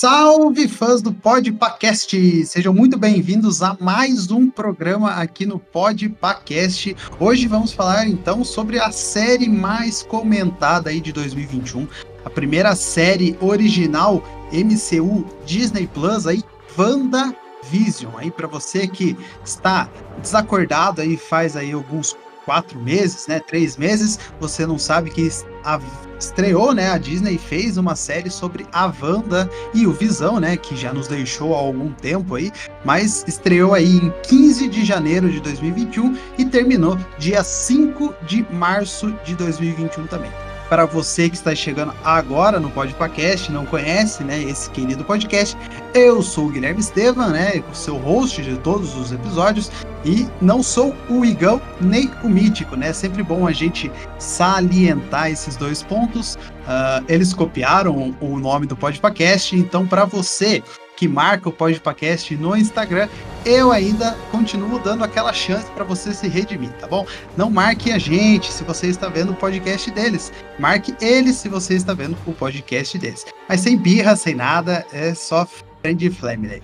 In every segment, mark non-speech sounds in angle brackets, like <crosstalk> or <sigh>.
Salve, fãs do Podpacast! Sejam muito bem-vindos a mais um programa aqui no Podpacast. Hoje vamos falar então sobre a série mais comentada aí de 2021, a primeira série original MCU Disney Plus aí, WandaVision. Aí para você que está desacordado aí faz aí alguns quatro meses, né? Três meses, você não sabe que a, estreou, né? A Disney fez uma série sobre a Wanda e o Visão, né? Que já nos deixou há algum tempo aí, mas estreou aí em 15 de janeiro de 2021 e terminou dia 5 de março de 2021 também para você que está chegando agora no Podcast, não conhece, né, esse querido podcast, eu sou o Guilherme Estevam, né, o seu host de todos os episódios, e não sou o Igão nem o Mítico, né, sempre bom a gente salientar esses dois pontos, uh, eles copiaram o nome do Podcast, então para você que marca o podcast no Instagram, eu ainda continuo dando aquela chance para você se redimir, tá bom? Não marque a gente se você está vendo o podcast deles. Marque eles se você está vendo o podcast deles. Mas sem birra, sem nada, é só friend family.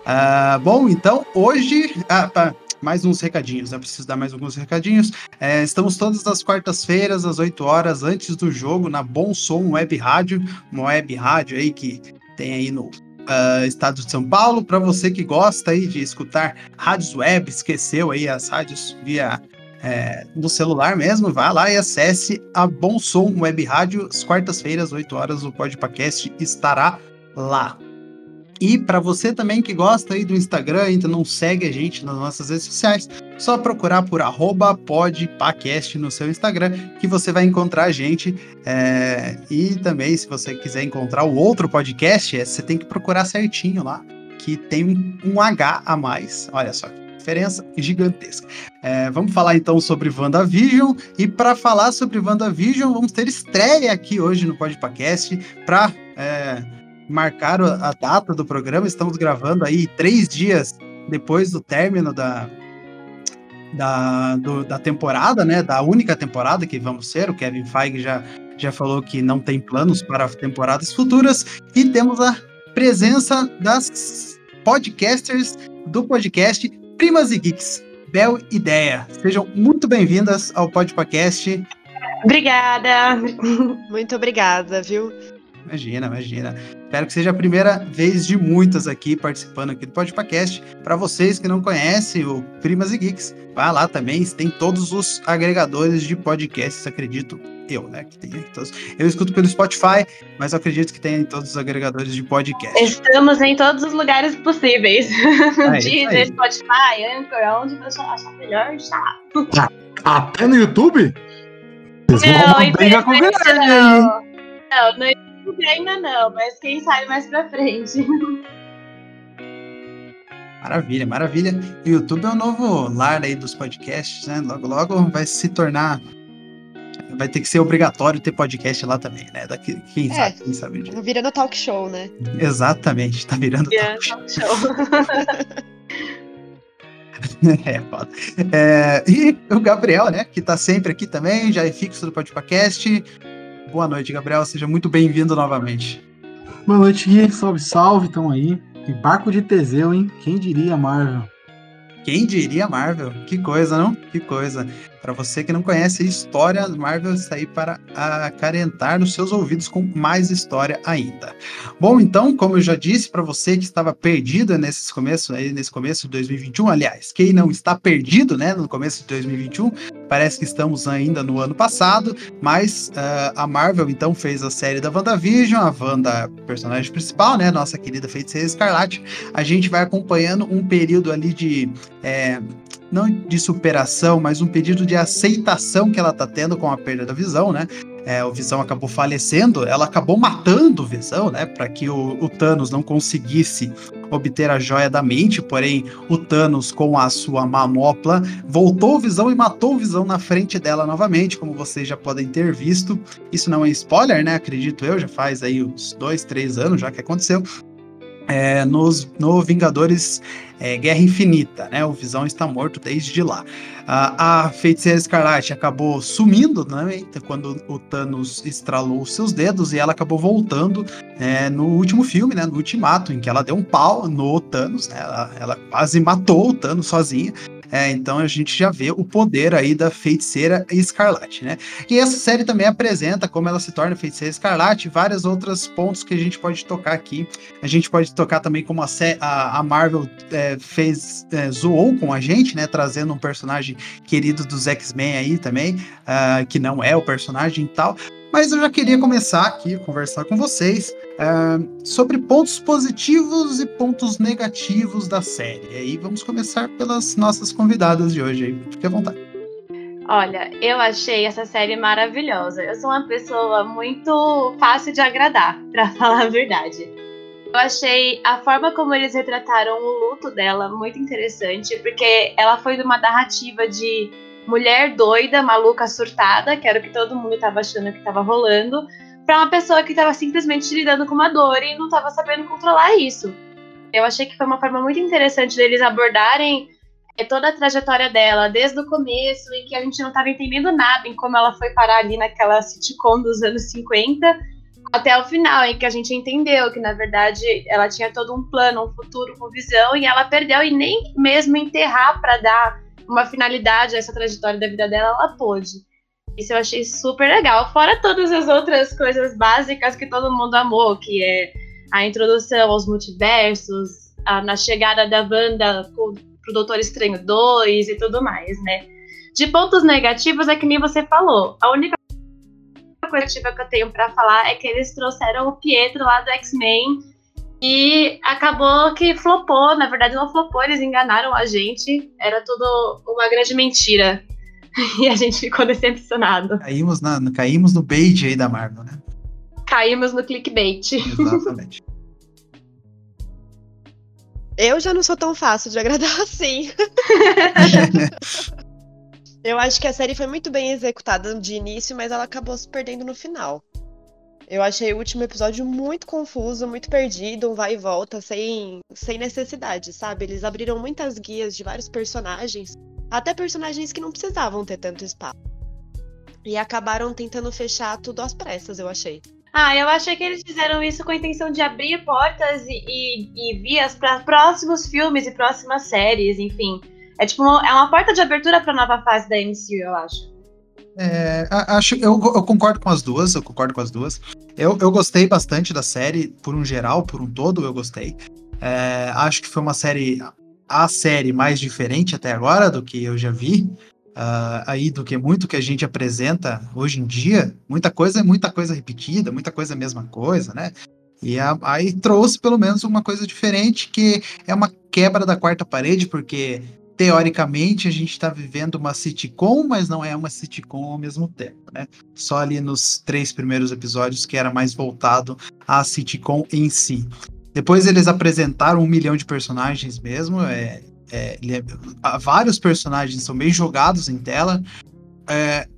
Uh, bom, então hoje. Ah, pá, mais uns recadinhos, eu preciso dar mais alguns recadinhos. É, estamos todas as quartas-feiras, às 8 horas, antes do jogo, na Bom Som Web Rádio, uma web rádio aí que tem aí no uh, estado de São Paulo. Para você que gosta aí de escutar rádios web, esqueceu aí as rádios via é, no celular mesmo, vá lá e acesse a Bom Som Web Rádio. Às quartas-feiras, 8 horas, o Podcast estará lá. E para você também que gosta aí do Instagram, ainda não segue a gente nas nossas redes sociais, só procurar por podpacast no seu Instagram que você vai encontrar a gente. É... E também, se você quiser encontrar o outro podcast, é, você tem que procurar certinho lá, que tem um H a mais. Olha só, diferença gigantesca. É, vamos falar então sobre WandaVision. E para falar sobre WandaVision, vamos ter estreia aqui hoje no Podcast para. É, marcaram a data do programa, estamos gravando aí três dias depois do término da, da, do, da temporada, né? Da única temporada que vamos ser. O Kevin Feige já, já falou que não tem planos para temporadas futuras. E temos a presença das podcasters do podcast Primas e Geeks. Bel Ideia. Sejam muito bem-vindas ao Podcast. Obrigada. <laughs> Muito obrigada, viu? Imagina, imagina. Espero que seja a primeira vez de muitas aqui participando aqui do podcast. Para vocês que não conhecem o Primas e Geeks, vá lá também, tem todos os agregadores de podcasts, acredito eu, né? Que tem todos. Eu escuto pelo Spotify, mas eu acredito que tem em todos os agregadores de podcast. Estamos em todos os lugares possíveis. É, <laughs> Deezer, Spotify, Anchor, onde você achar melhor, está. Ah, até no YouTube? Vocês não, vão briga com o Guilherme, não. Não, no YouTube ainda não, mas quem sabe mais pra frente. Maravilha, maravilha. O YouTube é o novo lar aí dos podcasts, né? Logo, logo vai se tornar. Vai ter que ser obrigatório ter podcast lá também, né? Daqui, quem é, sabe, quem sabe disso. Virando talk show, né? Exatamente, tá virando, virando talk show. Talk show. <laughs> é, foda. É, e o Gabriel, né? Que tá sempre aqui também, já é fixo do podcast. Boa noite, Gabriel. Seja muito bem-vindo novamente. Boa noite, Gui. Salve, salve. Tamo aí. Que barco de Teseu, hein? Quem diria, Marvel? Quem diria Marvel? Que coisa, não? Que coisa. Para você que não conhece a história, Marvel está aí para acarentar nos seus ouvidos com mais história ainda. Bom, então, como eu já disse para você que estava perdido nesse começo, aí, nesse começo de 2021, aliás, quem não está perdido, né, no começo de 2021, parece que estamos ainda no ano passado, mas uh, a Marvel então fez a série da WandaVision, a Wanda, personagem principal, né, nossa querida feiticeira Escarlate. A gente vai acompanhando um período ali de é, não de superação, mas um pedido de aceitação que ela tá tendo com a perda da visão, né? É, o Visão acabou falecendo, ela acabou matando o Visão, né? Para que o, o, Thanos não conseguisse obter a joia da mente, porém o Thanos, com a sua manopla, voltou o Visão e matou o Visão na frente dela novamente, como vocês já podem ter visto. Isso não é spoiler, né? Acredito eu, já faz aí uns dois, três anos já que aconteceu é, nos, no Vingadores é, Guerra Infinita, né? O Visão está morto desde lá. A, Feiticeira Escarlate acabou sumindo, né? Quando o Thanos estralou seus dedos e ela acabou voltando é, no último filme, né? No Ultimato, em que ela deu um pau no Thanos, né? Ela, ela quase matou o Thanos sozinha. É, então a gente já vê o poder aí da feiticeira escarlate, né? E essa série também apresenta como ela se torna feiticeira escarlate, vários outros pontos que a gente pode tocar aqui. A gente pode tocar também como a, a, a Marvel é, fez, é, zoou com a gente, né? Trazendo um personagem querido dos X-Men aí também, uh, que não é o personagem e tal. Mas eu já queria começar aqui, conversar com vocês sobre pontos positivos e pontos negativos da série. E aí vamos começar pelas nossas convidadas de hoje. Fique à vontade. Olha, eu achei essa série maravilhosa. Eu sou uma pessoa muito fácil de agradar, <laughs> para falar a verdade. Eu achei a forma como eles retrataram o luto dela muito interessante, porque ela foi de uma narrativa de mulher doida, maluca, surtada, que era o que todo mundo estava achando que estava rolando, para uma pessoa que estava simplesmente lidando com uma dor e não estava sabendo controlar isso. Eu achei que foi uma forma muito interessante deles abordarem é, toda a trajetória dela, desde o começo, em que a gente não estava entendendo nada em como ela foi parar ali naquela sitcom dos anos 50, até o final, em que a gente entendeu que, na verdade, ela tinha todo um plano, um futuro com visão, e ela perdeu, e nem mesmo enterrar para dar uma finalidade a essa trajetória da vida dela, ela pôde. Isso eu achei super legal. Fora todas as outras coisas básicas que todo mundo amou, que é a introdução aos multiversos, a, na chegada da Wanda pro, pro Doutor Estranho 2 e tudo mais, né? De pontos negativos é que nem você falou. A única coisa que eu tenho para falar é que eles trouxeram o Pietro lá do X-Men e acabou que flopou, na verdade não flopou, eles enganaram a gente. Era tudo uma grande mentira. <laughs> E a gente ficou decepcionado. Caímos, na, caímos no bait aí da Marvel, né? Caímos no clickbait. Exatamente. <laughs> Eu já não sou tão fácil de agradar assim. <laughs> Eu acho que a série foi muito bem executada de início, mas ela acabou se perdendo no final. Eu achei o último episódio muito confuso, muito perdido, um vai e volta, sem, sem necessidade, sabe? Eles abriram muitas guias de vários personagens, até personagens que não precisavam ter tanto espaço. E acabaram tentando fechar tudo às pressas, eu achei. Ah, eu achei que eles fizeram isso com a intenção de abrir portas e, e, e vias para próximos filmes e próximas séries, enfim. É tipo, uma, é uma porta de abertura para nova fase da MCU, eu acho. É, acho, eu, eu, concordo com as duas, eu concordo com as duas. Eu, eu gostei bastante da série, por um geral, por um todo, eu gostei. É, acho que foi uma série, a série mais diferente até agora do que eu já vi. Uh, aí do que muito que a gente apresenta hoje em dia, muita coisa é muita coisa repetida, muita coisa é a mesma coisa, né? E a, aí trouxe pelo menos uma coisa diferente, que é uma quebra da quarta parede, porque teoricamente a gente está vivendo uma sitcom, mas não é uma sitcom ao mesmo tempo, né? Só ali nos três primeiros episódios que era mais voltado à sitcom em si. Depois eles apresentaram um milhão de personagens mesmo, é, é, é, vários personagens são bem jogados em tela. É,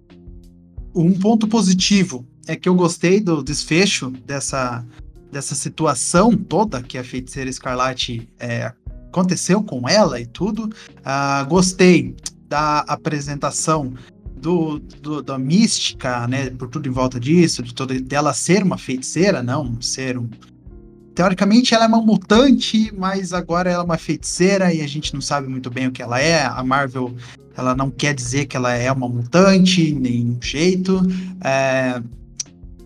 um ponto positivo é que eu gostei do desfecho dessa, dessa situação toda que a feiticeira Escarlate é, aconteceu com ela e tudo. Uh, gostei da apresentação do, do, da mística, né, por tudo em volta disso, de toda dela ser uma feiticeira, não ser um, teoricamente ela é uma mutante, mas agora ela é uma feiticeira e a gente não sabe muito bem o que ela é. A Marvel ela não quer dizer que ela é uma mutante, nem jeito. É,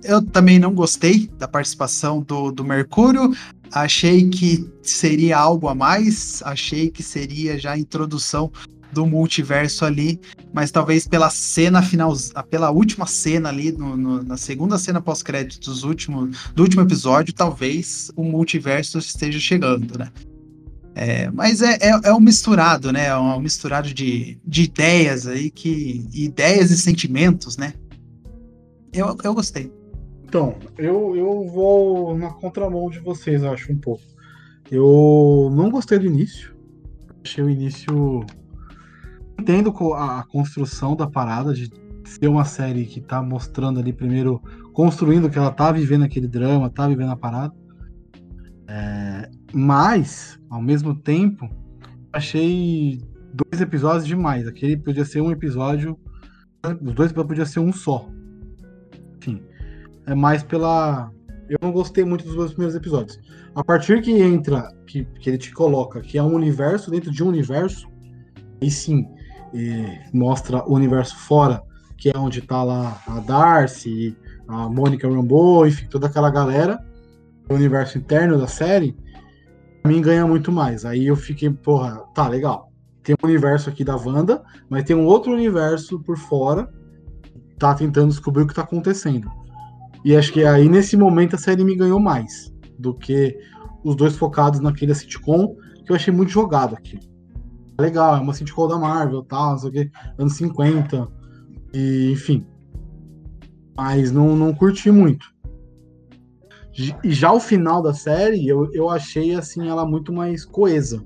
eu também não gostei da participação do, do Mercúrio. Achei que seria algo a mais. Achei que seria já a introdução do multiverso ali, mas talvez pela cena final, pela última cena ali, no, no, na segunda cena pós-créditos do último, do último episódio, talvez o multiverso esteja chegando, né? É, mas é, é, é, um misturado, né? É um misturado de, de ideias aí, que ideias e sentimentos, né? Eu, eu gostei. Então, eu, eu vou na contramão de vocês, acho, um pouco. Eu não gostei do início. Achei o início. Entendo a construção da parada de ser uma série que tá mostrando ali primeiro, construindo que ela tá vivendo aquele drama, tá vivendo a parada. É, mas, ao mesmo tempo, achei dois episódios demais. Aquele podia ser um episódio. Os dois podia ser um só. Enfim é mais pela. Eu não gostei muito dos dois primeiros episódios. A partir que entra, que, que ele te coloca, que é um universo dentro de um universo, e sim, e mostra o universo fora, que é onde tá lá a Darcy, a Mônica Rambeau, enfim, toda aquela galera, o universo interno da série, pra mim ganha muito mais. Aí eu fiquei, porra, tá legal. Tem um universo aqui da Wanda, mas tem um outro universo por fora, tá tentando descobrir o que tá acontecendo. E acho que aí, nesse momento, a série me ganhou mais do que os dois focados naquele sitcom, que eu achei muito jogado aqui. Legal, é uma sitcom da Marvel, tal, não sei o que, anos 50, e, enfim. Mas não, não curti muito. E já o final da série, eu, eu achei, assim, ela muito mais coesa.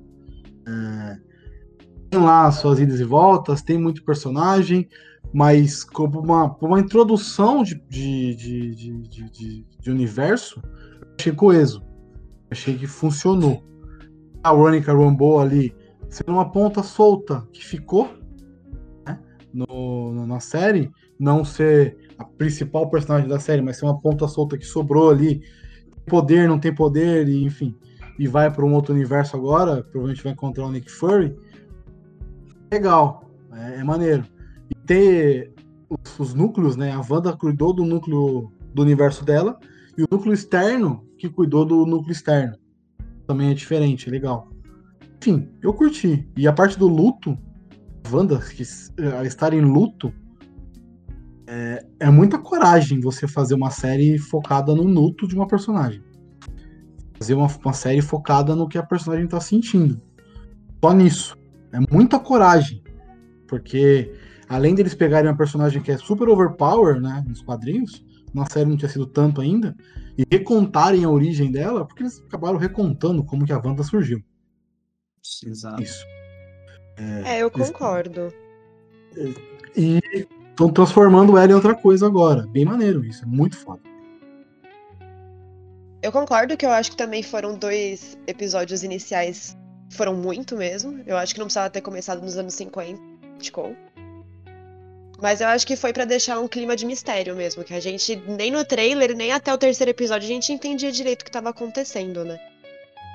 É, tem lá suas idas e voltas, tem muito personagem, mas como uma, uma introdução de, de, de, de, de universo, achei coeso. Achei que funcionou. A Ronica Rambo ali sendo uma ponta solta que ficou né, no, na série, não ser a principal personagem da série, mas ser uma ponta solta que sobrou ali, poder, não tem poder, e, enfim, e vai para um outro universo agora, provavelmente vai encontrar o Nick Fury. Legal, é, é maneiro e ter os, os, núcleos, né? A Wanda cuidou do núcleo do universo dela e o núcleo externo que cuidou do núcleo externo. Também é diferente, é legal. Enfim, eu curti. E a parte do luto, Wanda, que uh, estar em luto, é, é, muita coragem você fazer uma série focada no luto de uma personagem. Fazer uma, uma série focada no que a personagem está sentindo. Só nisso. É muita coragem. Porque além deles pegarem uma personagem que é super overpower, né, nos quadrinhos, na série não tinha sido tanto ainda, e recontarem a origem dela, porque eles acabaram recontando como que a Wanda surgiu. Exato. Isso. É, é eu concordo. E estão transformando ela em outra coisa agora. Bem maneiro isso, é muito foda. Eu concordo que eu acho que também foram dois episódios iniciais foram muito mesmo. Eu acho que não precisava ter começado nos anos 50, tipo. Mas eu acho que foi para deixar um clima de mistério mesmo, que a gente nem no trailer, nem até o terceiro episódio a gente entendia direito o que estava acontecendo, né?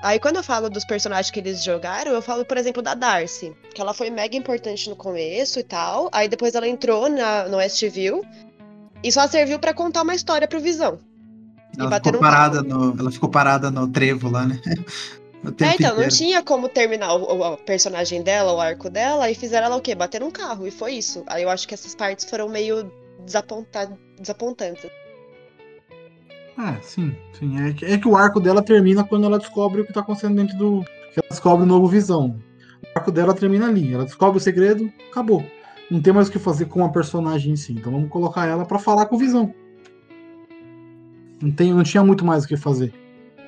Aí quando eu falo dos personagens que eles jogaram, eu falo, por exemplo, da Darcy, que ela foi mega importante no começo e tal, aí depois ela entrou na, no Westview e só serviu para contar uma história pro Visão. Ela ficou, parada no, ela ficou parada no trevo lá, né? <laughs> é, então, inteiro. não tinha como terminar o, o, personagem dela, o arco dela, e fizeram ela o quê? Bater um carro, e foi isso. Aí eu acho que essas partes foram meio desapontantes. É, sim, sim. É que, é que o arco dela termina quando ela descobre o que tá acontecendo dentro do. Que ela descobre o novo visão. O arco dela termina ali. Ela descobre o segredo, acabou. Não tem mais o que fazer com a personagem em si. Então vamos colocar ela para falar com o visão. Não, tem, não tinha muito mais o que fazer.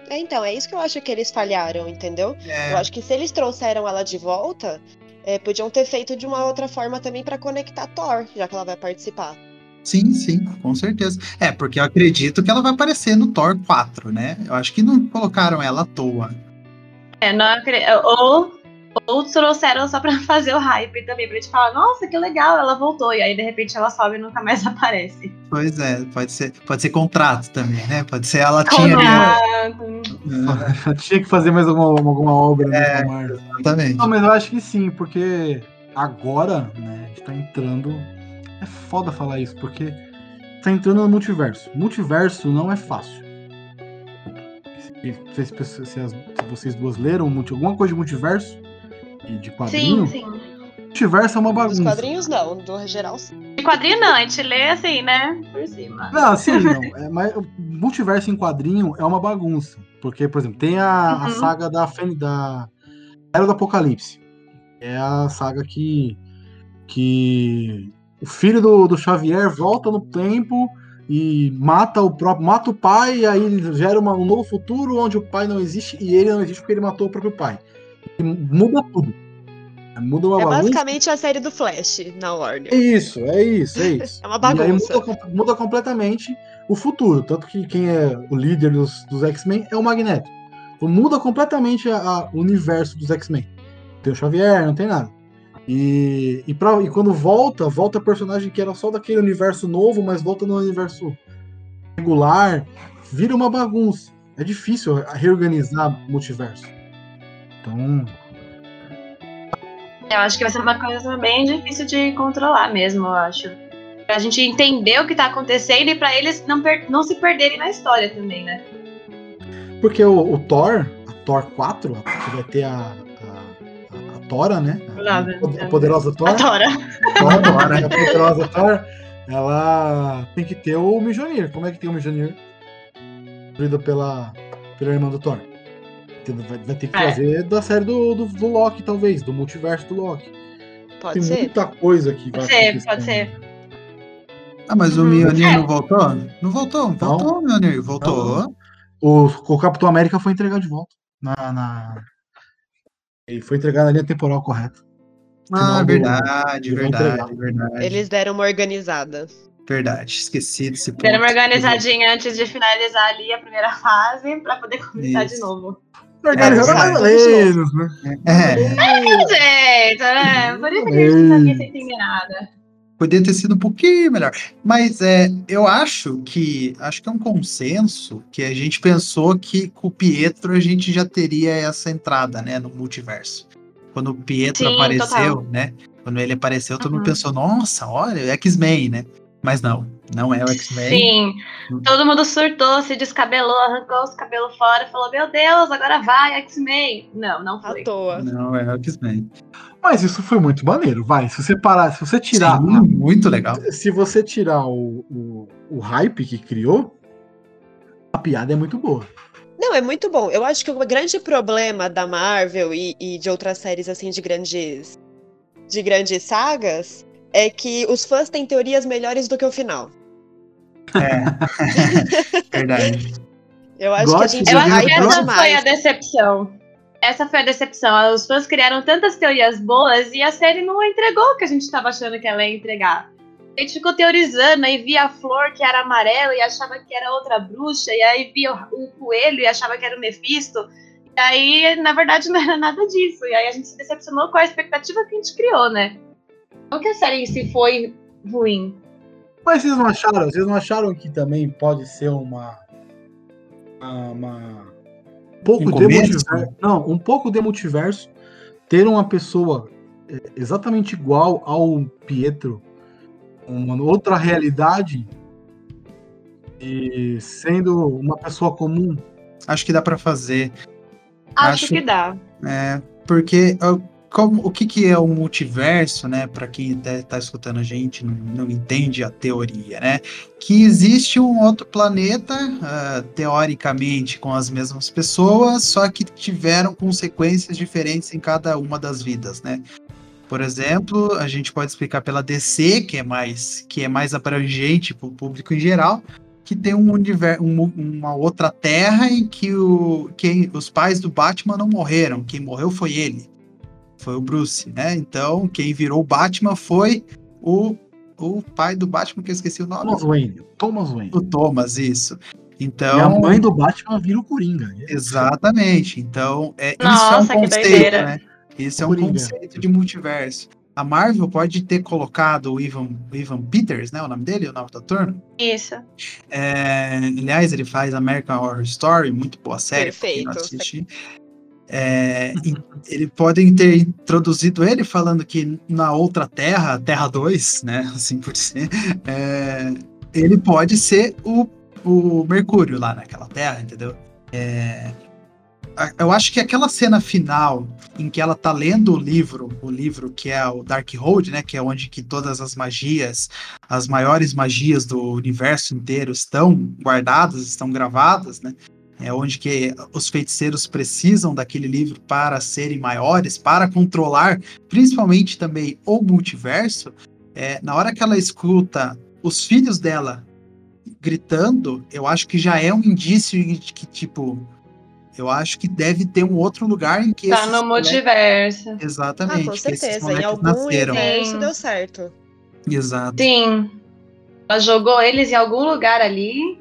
É, então, é isso que eu acho que eles falharam, entendeu? É. Eu acho que se eles trouxeram ela de volta, é, podiam ter feito de uma outra forma também para conectar Thor, já que ela vai participar. Sim, sim, com certeza. É, porque eu acredito que ela vai aparecer no Thor 4, né? Eu acho que não colocaram ela à toa. É, não acredito. Ou ou trouxeram só pra <laughs> fazer o hype também, pra gente falar, nossa, que legal, ela voltou. E aí, de repente, ela sobe e nunca mais <laughs> aparece. Pois é, pode ser, pode ser contrato também, né? Pode ser ela tinha. <laughs> Tinha que fazer mais alguma, alguma obra É. no Marvel. Exatamente. Não, mas eu acho que sim, porque agora, né, a gente tá entrando. É foda falar isso, porque tá entrando no multiverso. Multiverso não é fácil. Se, se- se- se as- se vocês duas leram multi- alguma coisa de multiverso e de Sim, quadrinho, sim. multiverso é uma Dos bagunça. quadrinhos, não. Do geral, sim. De quadrinho não, a gente lê assim, né? Por cima. Não, sim, não. <laughs> É, mas o multiverso em quadrinho é uma bagunça. Porque, por exemplo, tem a, a Uhum. saga da, da Era do Apocalipse. É a saga que, que o filho do, do Xavier volta no tempo e mata o próprio, mata o pai, e aí gera uma- um novo futuro onde o pai não existe e ele não existe porque ele matou o próprio pai. E muda tudo. Muda uma É bagunça. basicamente a série do Flash na Warner. É isso, é isso, é isso. <laughs> É uma bagunça. muda, muda completamente o futuro. Tanto que quem é o líder dos, dos X-Men é o Magneto. Então muda completamente o universo dos X-Men. Tem o Xavier, não tem nada. E, e, pra- e quando volta, volta personagem que era só daquele universo novo, mas volta no universo regular. Vira uma bagunça. É difícil reorganizar multiverso. Então, Eu acho que vai ser uma coisa bem difícil de controlar mesmo, eu acho. Pra gente entender o que tá acontecendo e pra eles não, não se perderem na história também, né? Porque o, o Thor, a Thor 4, que vai ter a Tora, né? A, a poderosa Thor. Adora. Thor, <laughs> a poderosa Thor, ela tem que ter o Mjolnir. Como é que tem o Mjolnir? Construído pela, pela irmã do Thor. Vai, vai ter que É. trazer da série do, do, do Loki, talvez, do multiverso do Loki. Pode tem ser. muita coisa que vai Pode ser, acontecer. pode ser. Ah, mas o Uhum. Mjolnir É. não voltou? Não voltou, voltou o Mjolnir, voltou. O, o Capitão América foi entregado de volta. Na, na... Ele foi entregado na linha temporal correta. Ah, verdade, verdade, verdade. Eles deram uma organizada. Verdade, esqueci desse ponto. Deram uma organizadinha antes de finalizar ali a primeira fase pra poder começar Isso. de novo. Organizado É, mais ou menos, né? É, né? Isso que a gente não sabia sem entender nada. Podia ter sido um pouquinho melhor. Mas é, eu acho que acho que é um consenso que a gente pensou que com o Pietro a gente já teria essa entrada, né, no multiverso. Quando o Pietro Sim, apareceu, total. né? Quando ele apareceu, todo mundo Uhum. pensou, nossa, olha, é X-Men, né? Mas não, não é o X-Men. Sim. Todo mundo surtou, se descabelou, arrancou os cabelos fora e falou: Meu Deus, agora vai, X-Men. Não, não À foi. toa. Não é o X-Men. Mas isso foi muito maneiro, vai. Se você parar, se você tirar. Sim, muito legal. Se você tirar o, o, o hype que criou, a piada é muito boa. Não, é muito bom. Eu acho que o grande problema da Marvel e, e de outras séries assim de grandes de grandes sagas é que os fãs têm teorias melhores do que o final. É. <laughs> Verdade. <laughs> Eu acho que a Gosto gente de Eu acho Game que of essa foi a decepção. Essa foi a decepção. Os fãs criaram tantas teorias boas e a série não entregou o que a gente estava achando que ela ia entregar. A gente ficou teorizando e via a flor que era amarela e achava que era outra bruxa, e aí via o, coelho e achava que era o Mephisto. E aí, na verdade, <laughs> não era nada disso. E aí a gente se decepcionou com a expectativa que a gente criou, né? Não que a série em si foi ruim. Mas vocês não acharam? Vocês não acharam que também pode ser uma. uma, um pouco Um de multiverso? Não, um pouco de multiverso. Ter uma pessoa é, exatamente igual ao Pietro, uma outra realidade, e sendo uma pessoa comum. Acho que dá pra fazer. Acho, Acho- que dá. É, porque ó, como, o que, que é o multiverso, né? Para quem está escutando a gente não, não entende a teoria, né? Que existe um outro planeta, ah, teoricamente com as mesmas pessoas, só que tiveram consequências diferentes em cada uma das vidas, né? Por exemplo, a gente pode explicar pela DC, que é mais que é mais abrangente para o público em geral, que tem um universo, uma outra terra em que o, quem, os pais do Batman não morreram. Quem morreu foi ele. Foi o Bruce, né? Então, quem virou o Batman foi o, o pai do Batman, que eu esqueci o nome. Thomas Wayne. Thomas Wayne. O Thomas, isso. Então, E a mãe do Batman vira o Coringa. Exatamente. Então, é, Nossa, isso é um que conceito, doideira. né? Isso é um Coringa. conceito de multiverso. a Marvel pode ter colocado o Ivan, Ivan Peters, né? O nome dele, o nome do ator. Isso. É, aliás, ele faz American Horror Story, muito boa série. Perfeito. É, <laughs> ele podem ter introduzido ele falando que na outra Terra, Terra 2, né? Assim por dizer, é, ele pode ser o, o Mercúrio lá naquela Terra, entendeu? É, eu acho que aquela cena final em que ela tá lendo o livro, o livro que é o Darkhold, né, que é onde que todas as magias, as maiores magias do universo inteiro estão guardadas, estão gravadas, né? É onde que os feiticeiros precisam daquele livro para serem maiores, para controlar, principalmente também o multiverso. É, na hora que ela escuta os filhos dela gritando, eu acho que já é um indício de que, tipo, eu acho que deve ter um outro lugar em que. Tá no multiverso. Exatamente. Ah, com certeza. Em algum nasceram. universo deu certo. Exato. Sim. Ela jogou eles em algum lugar ali.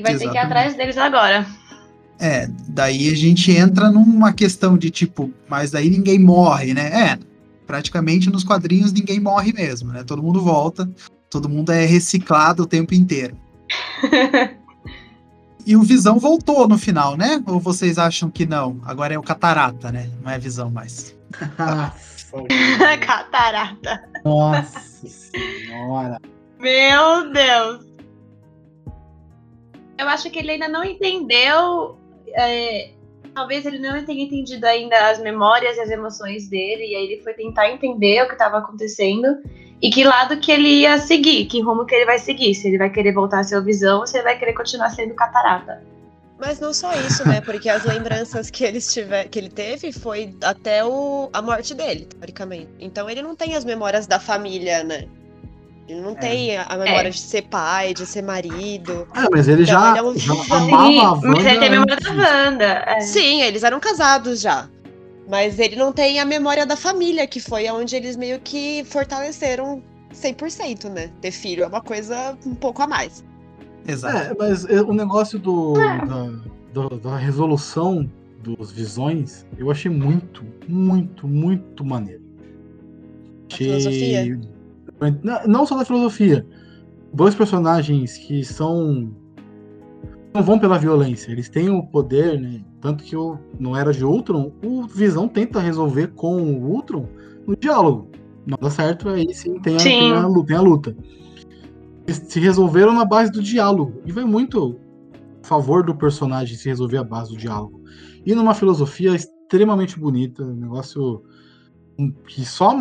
E vai Exatamente. ter que ir atrás deles agora. É, daí a gente entra numa questão de tipo, mas daí ninguém morre, né? É, praticamente nos quadrinhos ninguém morre mesmo, né? Todo mundo volta, todo mundo é reciclado o tempo inteiro. <laughs> E o Visão voltou no final, né? Ou vocês acham que não? Agora é o Catarata, né? Não é Visão mais. <laughs> catarata. Nossa senhora. Meu Deus. Eu acho que ele ainda não entendeu. É, talvez ele não tenha entendido ainda as memórias e as emoções dele. E aí ele foi tentar entender o que estava acontecendo e que lado que ele ia seguir, que rumo que ele vai seguir, se ele vai querer voltar a ser o Visão ou se ele vai querer continuar sendo Catarata. Mas não só isso, né? Porque as lembranças que ele, tiver, que ele teve foi até o, a morte dele, teoricamente. Então ele não tem as memórias da família, né? Ele não é. tem a memória é. de ser pai, de ser marido. É, mas ele então, já, ele é um... já Sim, a. Mas ele tem a memória da Wanda. É. Sim, eles eram casados já. Mas ele não tem a memória da família, que foi onde eles meio que fortaleceram 100%, né? Ter filho é uma coisa um pouco a mais. Exato. É, mas é, o negócio do, é. da, do, da resolução dos visões, eu achei muito, muito, muito maneiro. Achei... filosofia? Não, não só da filosofia. Dois personagens que são não vão pela violência, eles têm o poder, né? Tanto que o, no Era de Ultron, o Visão tenta resolver com o Ultron no diálogo. Não dá certo, aí sim tem a, sim. Tem a, tem a luta. Eles se resolveram na base do diálogo. E vai muito a favor do personagem se resolver a base do diálogo. E numa filosofia extremamente bonita, um negócio que só.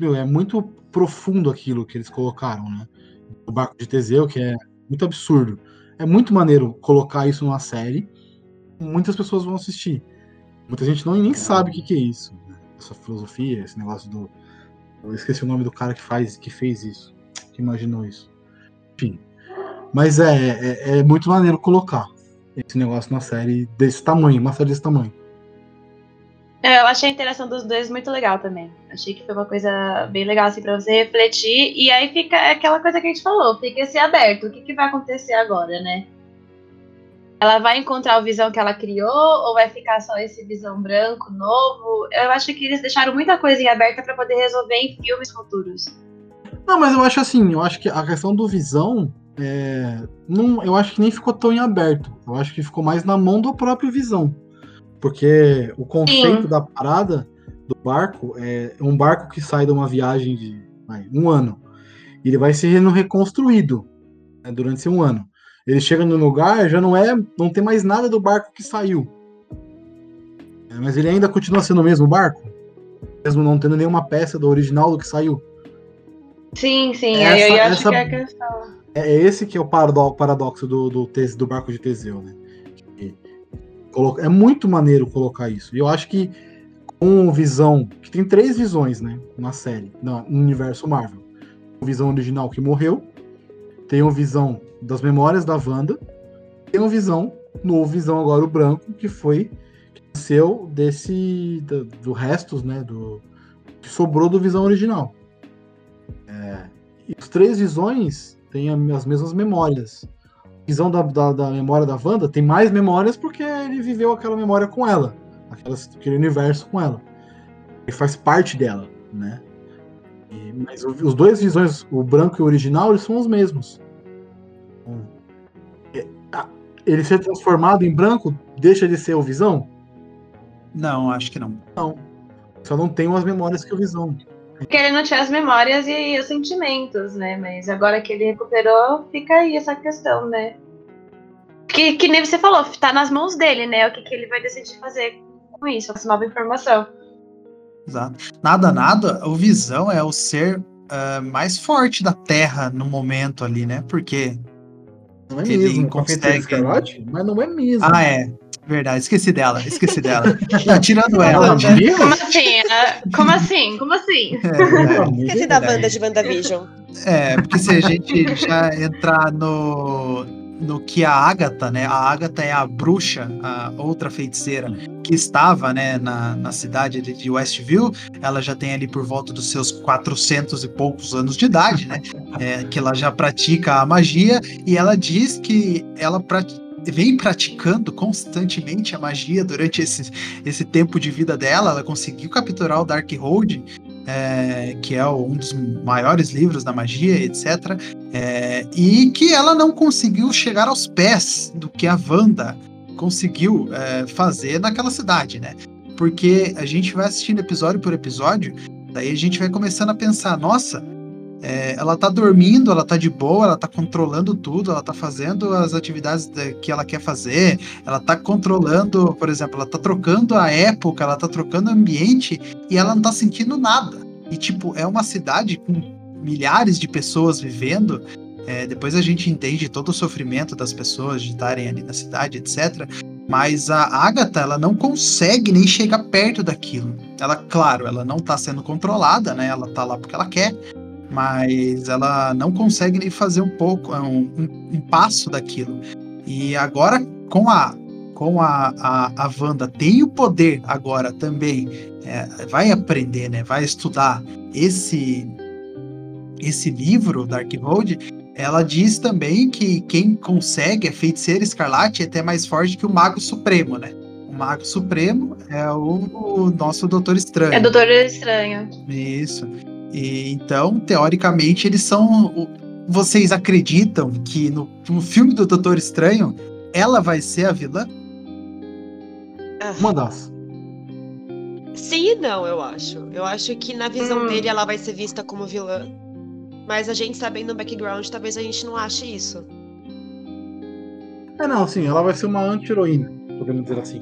Meu, é muito profundo aquilo que eles colocaram, né? O barco de Teseu, que é muito absurdo é muito maneiro colocar isso numa série. Muitas pessoas vão assistir. Muita gente não nem sabe o que, que é isso. Né? Essa filosofia, esse negócio do. Eu esqueci o nome do cara que faz, que fez isso, que imaginou isso. Enfim. Mas é, é, é muito maneiro colocar esse negócio na série desse tamanho, uma série desse tamanho. É, eu achei a interação dos dois muito legal também. Achei que foi uma coisa bem legal assim para você refletir. E aí fica aquela coisa que a gente falou, fica esse aberto. O que, que vai acontecer agora, né? Ela vai encontrar o visão que ela criou ou vai ficar só esse visão branco novo? Eu acho que eles deixaram muita coisa em aberta para poder resolver em filmes futuros. Não, mas eu acho assim, eu acho que a questão do visão, é, não, eu acho que nem ficou tão em aberto. Eu acho que ficou mais na mão do próprio visão. Porque o conceito Sim. da parada do barco é um barco que sai de uma viagem de vai, um ano. E ele vai sendo reconstruído né, durante um ano. Ele chega no lugar, já não é. não tem mais nada do barco que saiu. É, mas ele ainda continua sendo o mesmo barco? Mesmo não tendo nenhuma peça do original do que saiu. Sim, sim, essa, eu acho essa, que é a questão. É esse que é o paradoxo do, do, do barco de Teseu, né? É muito maneiro colocar isso. E eu acho que com visão. Que tem três visões, né? Na série, no universo Marvel. Visão original que morreu. Tem uma visão das memórias da Wanda. Tem uma visão, novo visão agora o branco, que foi. Que nasceu desse. Do, do restos, né? Do, que sobrou do visão original. É, e as três visões têm as mesmas memórias visão da, da, da, memória da Wanda tem mais memórias porque ele viveu aquela memória com ela, aquele universo com ela. Ele faz parte dela. né? E, mas os dois visões, o branco e o original, eles são os mesmos. Hum. É, Ele ser transformado em branco deixa de ser o Visão? Não, acho que não. Não. Só não tem as memórias que o Visão. Porque ele não tinha as memórias e os sentimentos, né? Mas agora que ele recuperou, fica aí essa questão, né? Que, que nem você falou, tá nas mãos dele, né? O que, que ele vai decidir fazer com isso, essa nova informação. Exato. Nada, nada, o Visão é o ser ah, mais forte da Terra no momento ali, né? Porque. Não é Ele mesmo, Feiticeira consegue- Escarlate, mas não é mesmo. Ah, é. Verdade, esqueci dela, esqueci dela. Não, <laughs> tirando Ela ela. tá né? viva? Como assim? Como assim? Como assim? É, verdade. Esqueci da banda de WandaVision. É, porque se a gente já entrar no, no que a Agatha, né? A Agatha é a bruxa, a outra feiticeira, que estava, né, na, na cidade de Westview. Ela já tem ali por volta dos seus 400 e poucos anos de idade, né? É, que ela já pratica a magia e ela diz que ela prati- vem praticando constantemente a magia durante esse, esse tempo de vida dela. Ela conseguiu capturar o Darkhold, é, que é um dos maiores livros da magia, etc. é, e que ela não conseguiu chegar aos pés do que a Wanda conseguiu é, fazer naquela cidade, né? Porque a gente vai assistindo episódio por episódio, daí a gente vai começando a pensar, nossa, é, ela tá dormindo, ela tá de boa, ela tá controlando tudo, ela tá fazendo as atividades da- que ela quer fazer, ela tá controlando, por exemplo, ela tá trocando a época, ela tá trocando o ambiente e ela não tá sentindo nada. E, tipo, é uma cidade com milhares de pessoas vivendo. é, depois a gente entende todo o sofrimento das pessoas de estarem ali na cidade, etc. Mas a Agatha, ela não consegue nem chegar perto daquilo. Ela, claro, ela não tá sendo controlada, né? Ela tá lá porque ela quer. Mas ela não consegue nem fazer um pouco, um, um, um passo daquilo. E agora, com a com a, a, a Wanda tem o poder agora também, é, vai aprender, né? Vai estudar esse esse livro, Darkhold, ela diz também que quem consegue a feiticeira escarlate é até mais forte que o Mago Supremo, né? O Mago Supremo é o, o nosso Doutor Estranho. É Doutor Estranho. Isso. E, então, teoricamente, eles são. Vocês acreditam que no, no filme do Doutor Estranho ela vai ser a vilã? Ah, Uma das. Sim e não, eu acho. Eu acho que na visão Hum. dele ela vai ser vista como vilã. Mas a gente sabendo o background, talvez a gente não ache isso. É, não, sim, ela vai ser uma anti-heroína, podemos dizer assim.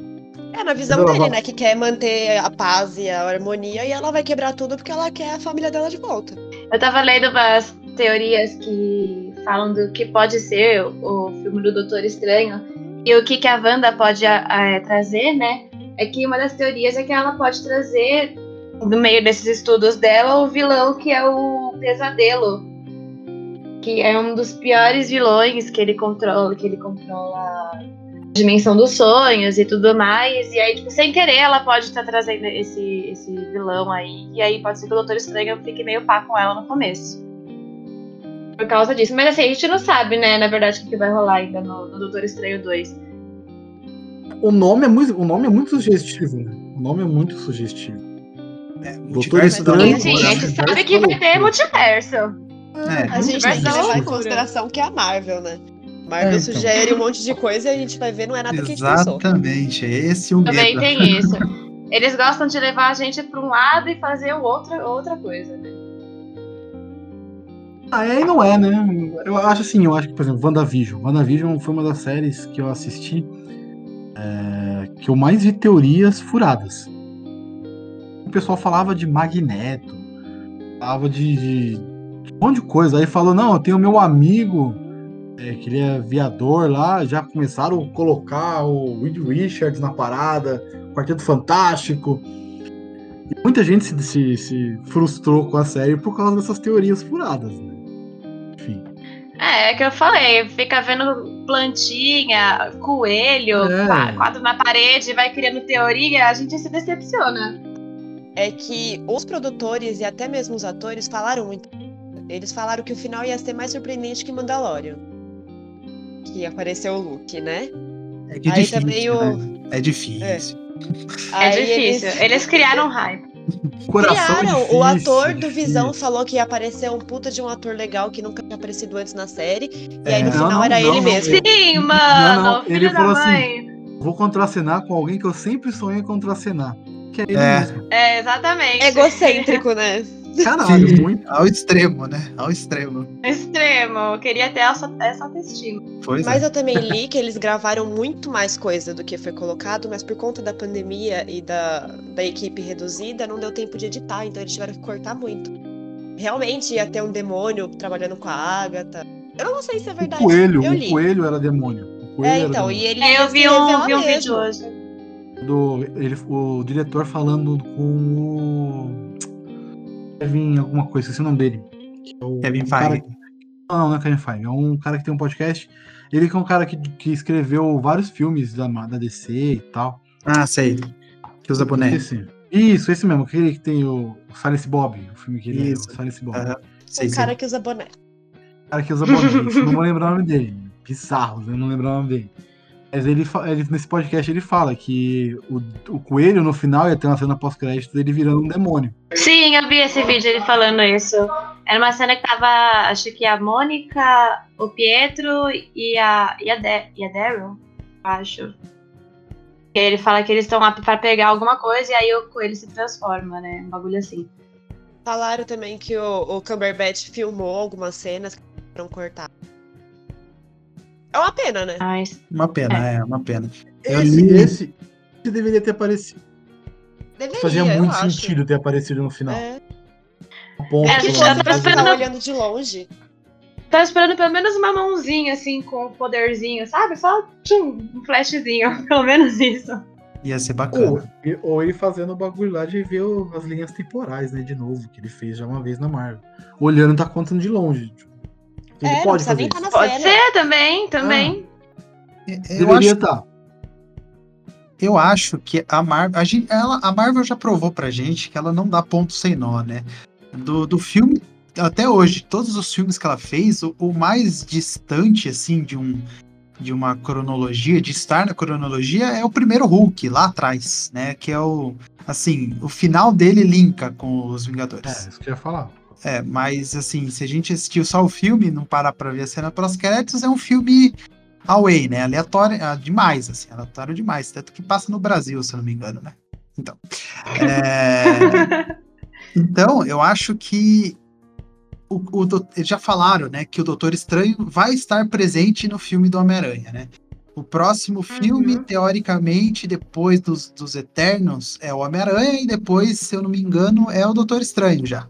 É, na visão dele, né? Que quer manter a paz e a harmonia e ela vai quebrar tudo porque ela quer a família dela de volta. Eu tava lendo umas teorias que falam do que pode ser o, filme do Doutor Estranho e o que, que a Wanda pode a- a- trazer, né? É que uma das teorias é que ela pode trazer, no meio desses estudos dela, o vilão que é o Pesadelo. Que é um dos piores vilões que ele controla, que ele controla dimensão dos sonhos e tudo mais. E aí, tipo, sem querer, ela pode estar trazendo esse, esse vilão aí. E aí pode ser que o Doutor Estranho fique meio pá com ela no começo. Por causa disso. Mas assim, a gente não sabe, né, na verdade, o que que vai rolar ainda no, no Doutor Estranho 2. O nome é muito, o nome é muito sugestivo, né? O nome é muito sugestivo. É, Doutor multiverso da Estranho, Sim, sim, a gente sabe que vai ter multiverso. É, A gente da levar em consideração que é a Marvel, né? Marvel É, então. sugere um monte de coisa e a gente vai ver, não é nada que a gente pensou. Exatamente, é esse o Também medo. tem isso. <laughs> Eles gostam de levar a gente pra um lado e fazer outra, outra coisa, né? Ah, é e não é, né? Eu acho assim, eu acho que, por exemplo, WandaVision. WandaVision foi uma das séries que eu assisti é, que eu mais vi teorias furadas. O pessoal falava de Magneto, falava de, de- de um monte de coisa. Aí falou, não, eu tenho meu amigo, é, que ele é viador lá, já começaram a colocar o Reed Richards na parada, Quarteto Fantástico. E muita gente se, se, se frustrou com a série por causa dessas teorias furadas, né? Enfim. É, é que eu falei, fica vendo plantinha, coelho, É. qua- quadro na parede, vai criando teoria, a gente se decepciona. É que os produtores e até mesmo os atores falaram muito. Eles falaram que o final ia ser mais surpreendente que Mandalorian. Que apareceu o Luke, né? É que é Aí difícil, também o- né? É difícil. É Aí difícil. Eles... Eles... criaram hype. Coração é Criaram, difícil, o ator do difícil. Visão falou que ia aparecer um puta de um ator legal que nunca tinha aparecido antes na série. E É. aí no Não, final não, era não, ele não. mesmo. Sim, mano! Não, não, filho ele da falou assim, mãe. Vou contracenar com alguém que eu sempre sonhei contracenar. Que é ele É. mesmo. É, exatamente. Egocêntrico, né? <laughs> Caralho, Sim. muito. Ao extremo, né? Ao extremo. Extremo. Eu queria ter essa, essa autoestima. Pois Mas é. eu também li que eles gravaram muito mais coisa do que foi colocado, mas por conta da pandemia e da, da equipe reduzida, não deu tempo de editar, então eles tiveram que cortar muito. Realmente ia ter um demônio trabalhando com a Agatha. Eu não sei se é O verdade. coelho, eu o li. coelho era demônio. O coelho É, era então, demônio. e ele É, eu vi um, vi um mesmo. vídeo hoje. do ele, o diretor falando com o Kevin alguma coisa, esqueci o nome dele. é o- Kevin um cara- Feige. Não, não é Kevin Feige, é um cara que tem um podcast. Ele que é um cara que, que escreveu vários filmes da, da DC e tal. Ah, sei. Que usa boné. Esqueci. Isso, esse mesmo, aquele que tem o, o Silence Bob, o filme que ele é, Isso. o Silence Bob. Aham. Sei, sei. cara que usa boné. O cara que usa boné, não vou lembrar o nome dele. Bizarro, eu não lembro o nome dele. Mas ele, ele- nesse podcast ele fala que o, o coelho no final ia ter uma cena pós-crédito dele virando um demônio. Sim, eu vi esse vídeo ele falando isso. Era uma cena que tava, acho que a Mônica, o Pietro e a, e a, De, e a Daryl, acho. E ele fala que eles estão lá pra pegar alguma coisa e aí o coelho se transforma, né? Um bagulho assim. Falaram também que o, o Cumberbatch filmou algumas cenas que foram cortadas. É uma pena, né? Mas Uma pena, é, uma pena. Eu Esse, li- esse, esse deveria ter aparecido. Deveria, Fazia eu muito acho. sentido ter aparecido no final. É. Um ponto, É, Que gente, menos. pra esperando- olhando de longe. Tava esperando pelo menos uma mãozinha, assim, com o poderzinho, sabe? Só tchum, um flashzinho. <laughs> Pelo menos isso. Ia ser Ou, bacana. ou ele fazendo o bagulho lá de ver o- as linhas temporais, né? De novo, que ele fez já uma vez na Marvel. Olhando, tá contando de longe. tipo. Ele É, pode fazer isso. tá na Pode ser também, também. É, Eu Deveria acho, estar. eu acho que a Marvel. A, gente- ela, a Marvel já provou pra gente que ela não dá ponto sem nó, né? Do, do filme. Até hoje, todos os filmes que ela fez, o, o mais distante, assim, de um. De uma cronologia, de estar na cronologia, é o primeiro Hulk, lá atrás, né? Que é o. Assim, o final dele linka com os É, Vingadores. isso que eu ia falar. É, mas assim, se a gente assistiu só o filme não parar pra ver a cena pós-créditos, é um filme away, né? Aleatório ah, demais, assim, aleatório demais. Tanto que passa no Brasil, se eu não me engano, né? Então. é, <laughs> Então, eu acho que. O, o já falaram, né, que o Doutor Estranho vai estar presente no filme do Homem-Aranha, né? O próximo filme, Uhum. teoricamente, depois dos, dos Eternos, é o Homem-Aranha, e depois, se eu não me engano, é o Doutor Estranho já.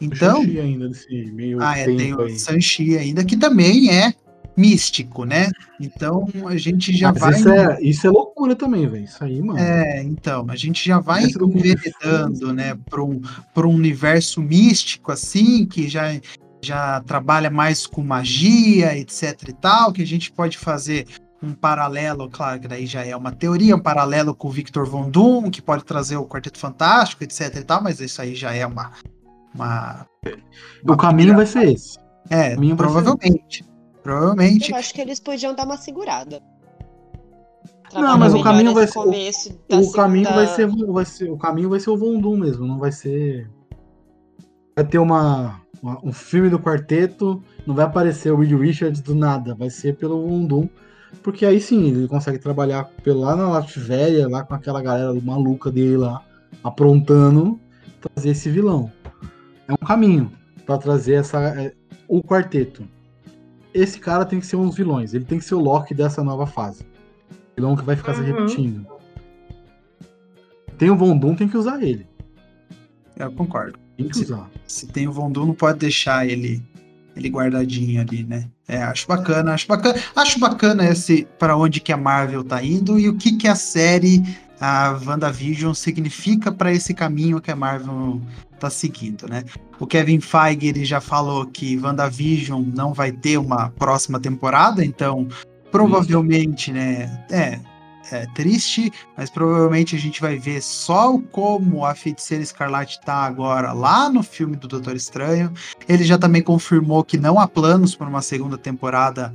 Então, ainda desse meio ah, é, tem o. Sanchi ainda, que também é místico, né? Então a gente já Mas vai. isso, é, isso é loucura também, velho. Isso aí, mano. É, então, a gente já vai Fu, enveredando, né, para um, pra um universo místico, assim, que já, já trabalha mais com magia, etc e tal, que a gente pode fazer um paralelo, claro que daí já é uma teoria, um paralelo com o Victor Von Doom, que pode trazer o Quarteto Fantástico, etc e tal, mas isso aí já é uma... uma o caminho vai ser esse. é, ser- provavelmente. Provavelmente. Eu acho que eles podiam dar uma segurada. Não, mas o Trabalhar caminho vai ser- da O caminho segunda- vai ser, vai ser. O caminho vai ser o Vondum mesmo, não vai ser. Vai ter uma, uma- um filme do quarteto, não vai aparecer o Reed Richards do nada, vai ser pelo Vondum. Porque aí sim, ele consegue trabalhar pelo- lá na Latvéria, lá com aquela galera maluca dele lá, aprontando, trazer esse vilão. É um caminho pra trazer essa, é, o quarteto. Esse cara tem que ser um dos vilões, ele tem que ser o Loki dessa nova fase. Vilão que vai ficar se Uhum. repetindo. Tem o Vondum, tem que usar ele. Eu concordo. Tem que Sim. usar. Se tem o Vondu, não pode deixar ele ele guardadinho ali, né? É, acho bacana, acho bacana, acho bacana esse para onde que a Marvel tá indo e o que que a série a WandaVision significa para esse caminho que a Marvel tá seguindo, né? O Kevin Feige ele já falou que WandaVision não vai ter uma próxima temporada, então provavelmente, né, é, é triste, mas provavelmente a gente vai ver só como a Feiticeira Escarlate tá agora lá no filme do Doutor Estranho. Ele já também confirmou que não há planos para uma segunda temporada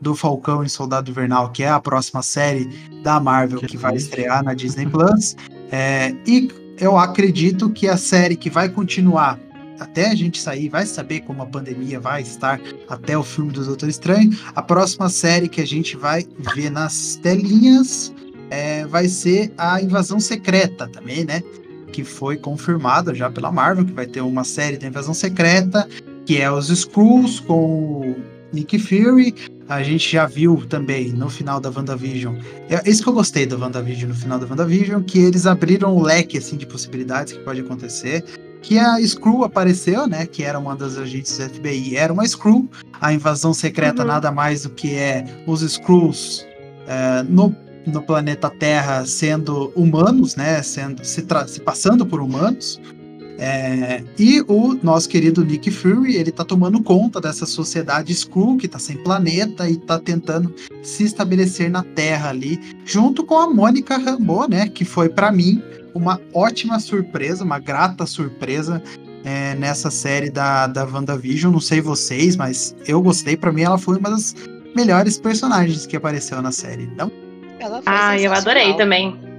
do Falcão e Soldado Invernal, que é a próxima série da Marvel Que que vai estrear na Disney Plus. É, e eu acredito que a série que vai continuar até a gente sair, vai saber como a pandemia vai estar até o filme do Doutor Estranho. A próxima série que a gente vai ver nas telinhas é, vai ser a Invasão Secreta também, né? Que foi confirmada já pela Marvel, que vai ter uma série da Invasão Secreta, que é os Skrulls com o Nick Fury. A gente já viu também no final da WandaVision. É isso que eu gostei da WandaVision no final da WandaVision, que eles abriram o leque assim, de possibilidades que pode acontecer que a Screw apareceu, né? Que era uma das agentes do FBI, era uma Screw. A invasão secreta uhum. nada mais do que é os Screws é, no, no planeta Terra sendo humanos, né? Sendo, se, se passando por humanos. É, e o nosso querido Nick Fury, ele tá tomando conta dessa sociedade Skrull, que tá sem planeta e tá tentando se estabelecer na Terra ali, junto com a Mônica Rambeau, né, que foi para mim uma ótima surpresa, uma grata surpresa é, nessa série da, da WandaVision. Não sei vocês, mas eu gostei. Para mim, ela foi uma das melhores personagens que apareceu na série. Não? ah, eu adorei também.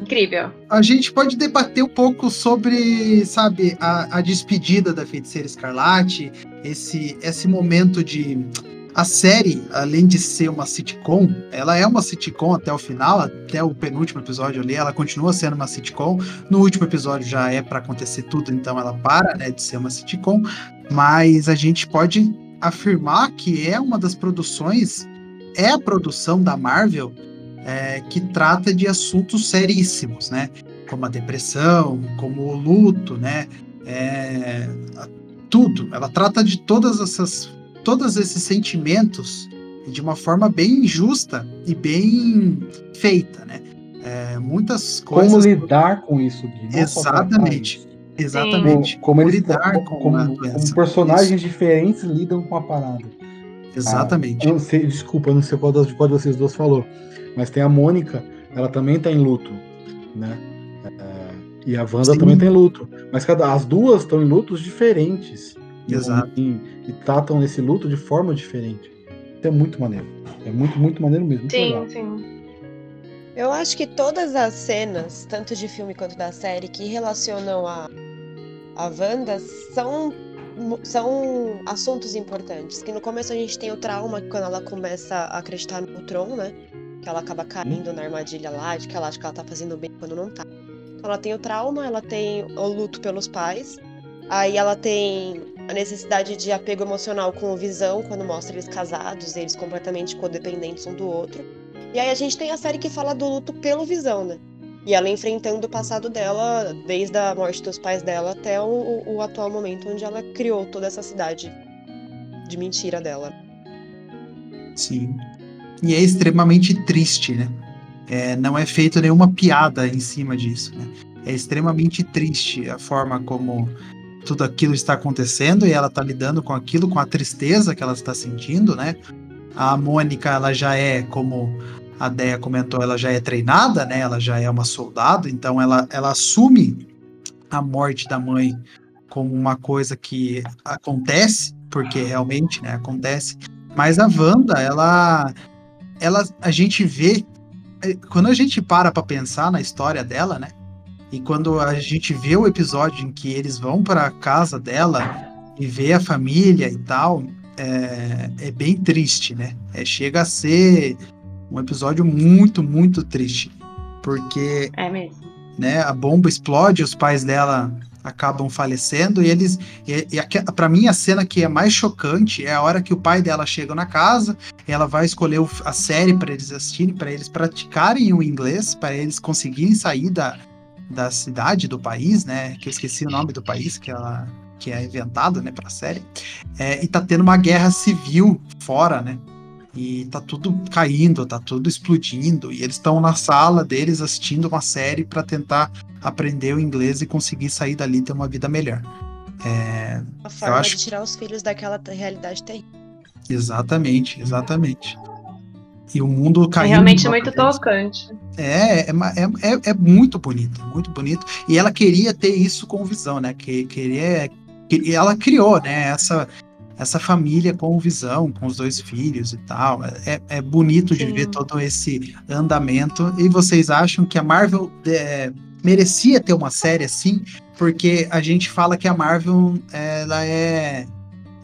Incrível. A gente pode debater um pouco sobre, sabe, a, a despedida da Feiticeira Escarlate, esse, esse momento de a série, além de ser uma sitcom, ela é uma sitcom até o final, até o penúltimo episódio ali, ela continua sendo uma sitcom. No último episódio já é para acontecer tudo, então ela para, né, de ser uma sitcom, mas a gente pode afirmar que é uma das produções, é a produção da Marvel é, que trata de assuntos seríssimos, né? Como a depressão, como o luto, né? É, tudo. Ela trata de todas essas todos esses sentimentos de uma forma bem justa e bem feita, né? É, muitas coisas. Como lidar com isso, Gui? Exatamente. Exatamente. Como, como, lidar como, com como, como personagens isso. diferentes lidam com a parada. Exatamente. Ah, eu não sei, desculpa, eu não sei qual, das, qual de vocês duas falou, mas tem a Mônica, ela também tá em luto, né? É, e a Wanda Sim. também tem tá luto. Mas cada, as duas estão em lutos diferentes. Exato. E, e, tratam esse luto de forma diferente. Isso é muito maneiro. É muito, muito maneiro mesmo. Muito sim, legal. sim. Eu acho que todas as cenas, tanto de filme quanto da série, que relacionam a, a Wanda são, são assuntos importantes. Que no começo a gente tem o trauma quando ela começa a acreditar no Tron, né? Que ela acaba caindo na armadilha lá, de que ela acha que ela tá fazendo bem quando não tá. Então ela tem o trauma, ela tem o luto pelos pais, aí ela tem a necessidade de apego emocional com o Visão, quando mostra eles casados, eles completamente codependentes um do outro. E aí a gente tem a série que fala do luto pelo Visão, né? E ela enfrentando o passado dela, desde a morte dos pais dela até o, o atual momento onde ela criou toda essa cidade de mentira dela. Sim. E é extremamente triste, né? É, não é feito nenhuma piada em cima disso, né? É extremamente triste a forma como tudo aquilo está acontecendo e ela está lidando com aquilo, com a tristeza que ela está sentindo, né? A Mônica, ela já é, como a Deia comentou, ela já é treinada, né? Ela já é uma soldado, então ela, ela assume a morte da mãe como uma coisa que acontece, porque realmente, né, acontece. Mas a Wanda, ela, ela, a gente vê, é, quando a gente para para pensar na história dela, né? E quando a gente vê o episódio em que eles vão para a casa dela e vê a família e tal, é, é bem triste, né? É, chega a ser um episódio muito, muito triste. Porque é mesmo. Né, a bomba explode, os pais dela acabam falecendo e eles e, e para mim a cena que é mais chocante é a hora que o pai dela chega na casa, ela vai escolher a série para eles assistirem, para eles praticarem o inglês, para eles conseguirem sair da, da cidade, do país, né? Que eu esqueci o nome do país que ela que é inventado, né, para série. É, e tá tendo uma guerra civil fora, né? E tá tudo caindo, tá tudo explodindo, e eles estão na sala deles assistindo uma série para tentar aprender o inglês e conseguir sair dali e ter uma vida melhor. É, a forma acho... de tirar os filhos daquela realidade terrível. Exatamente, exatamente e o mundo caindo. É realmente muito tocante. É, é, é, é, muito bonito, muito bonito. E ela queria ter isso com visão, né? Que queria, que, ela criou, né? Essa essa família com visão, com os dois filhos e tal. É, é bonito Sim. de ver todo esse andamento. E vocês acham que a Marvel é, merecia ter uma série assim, porque a gente fala que a Marvel ela é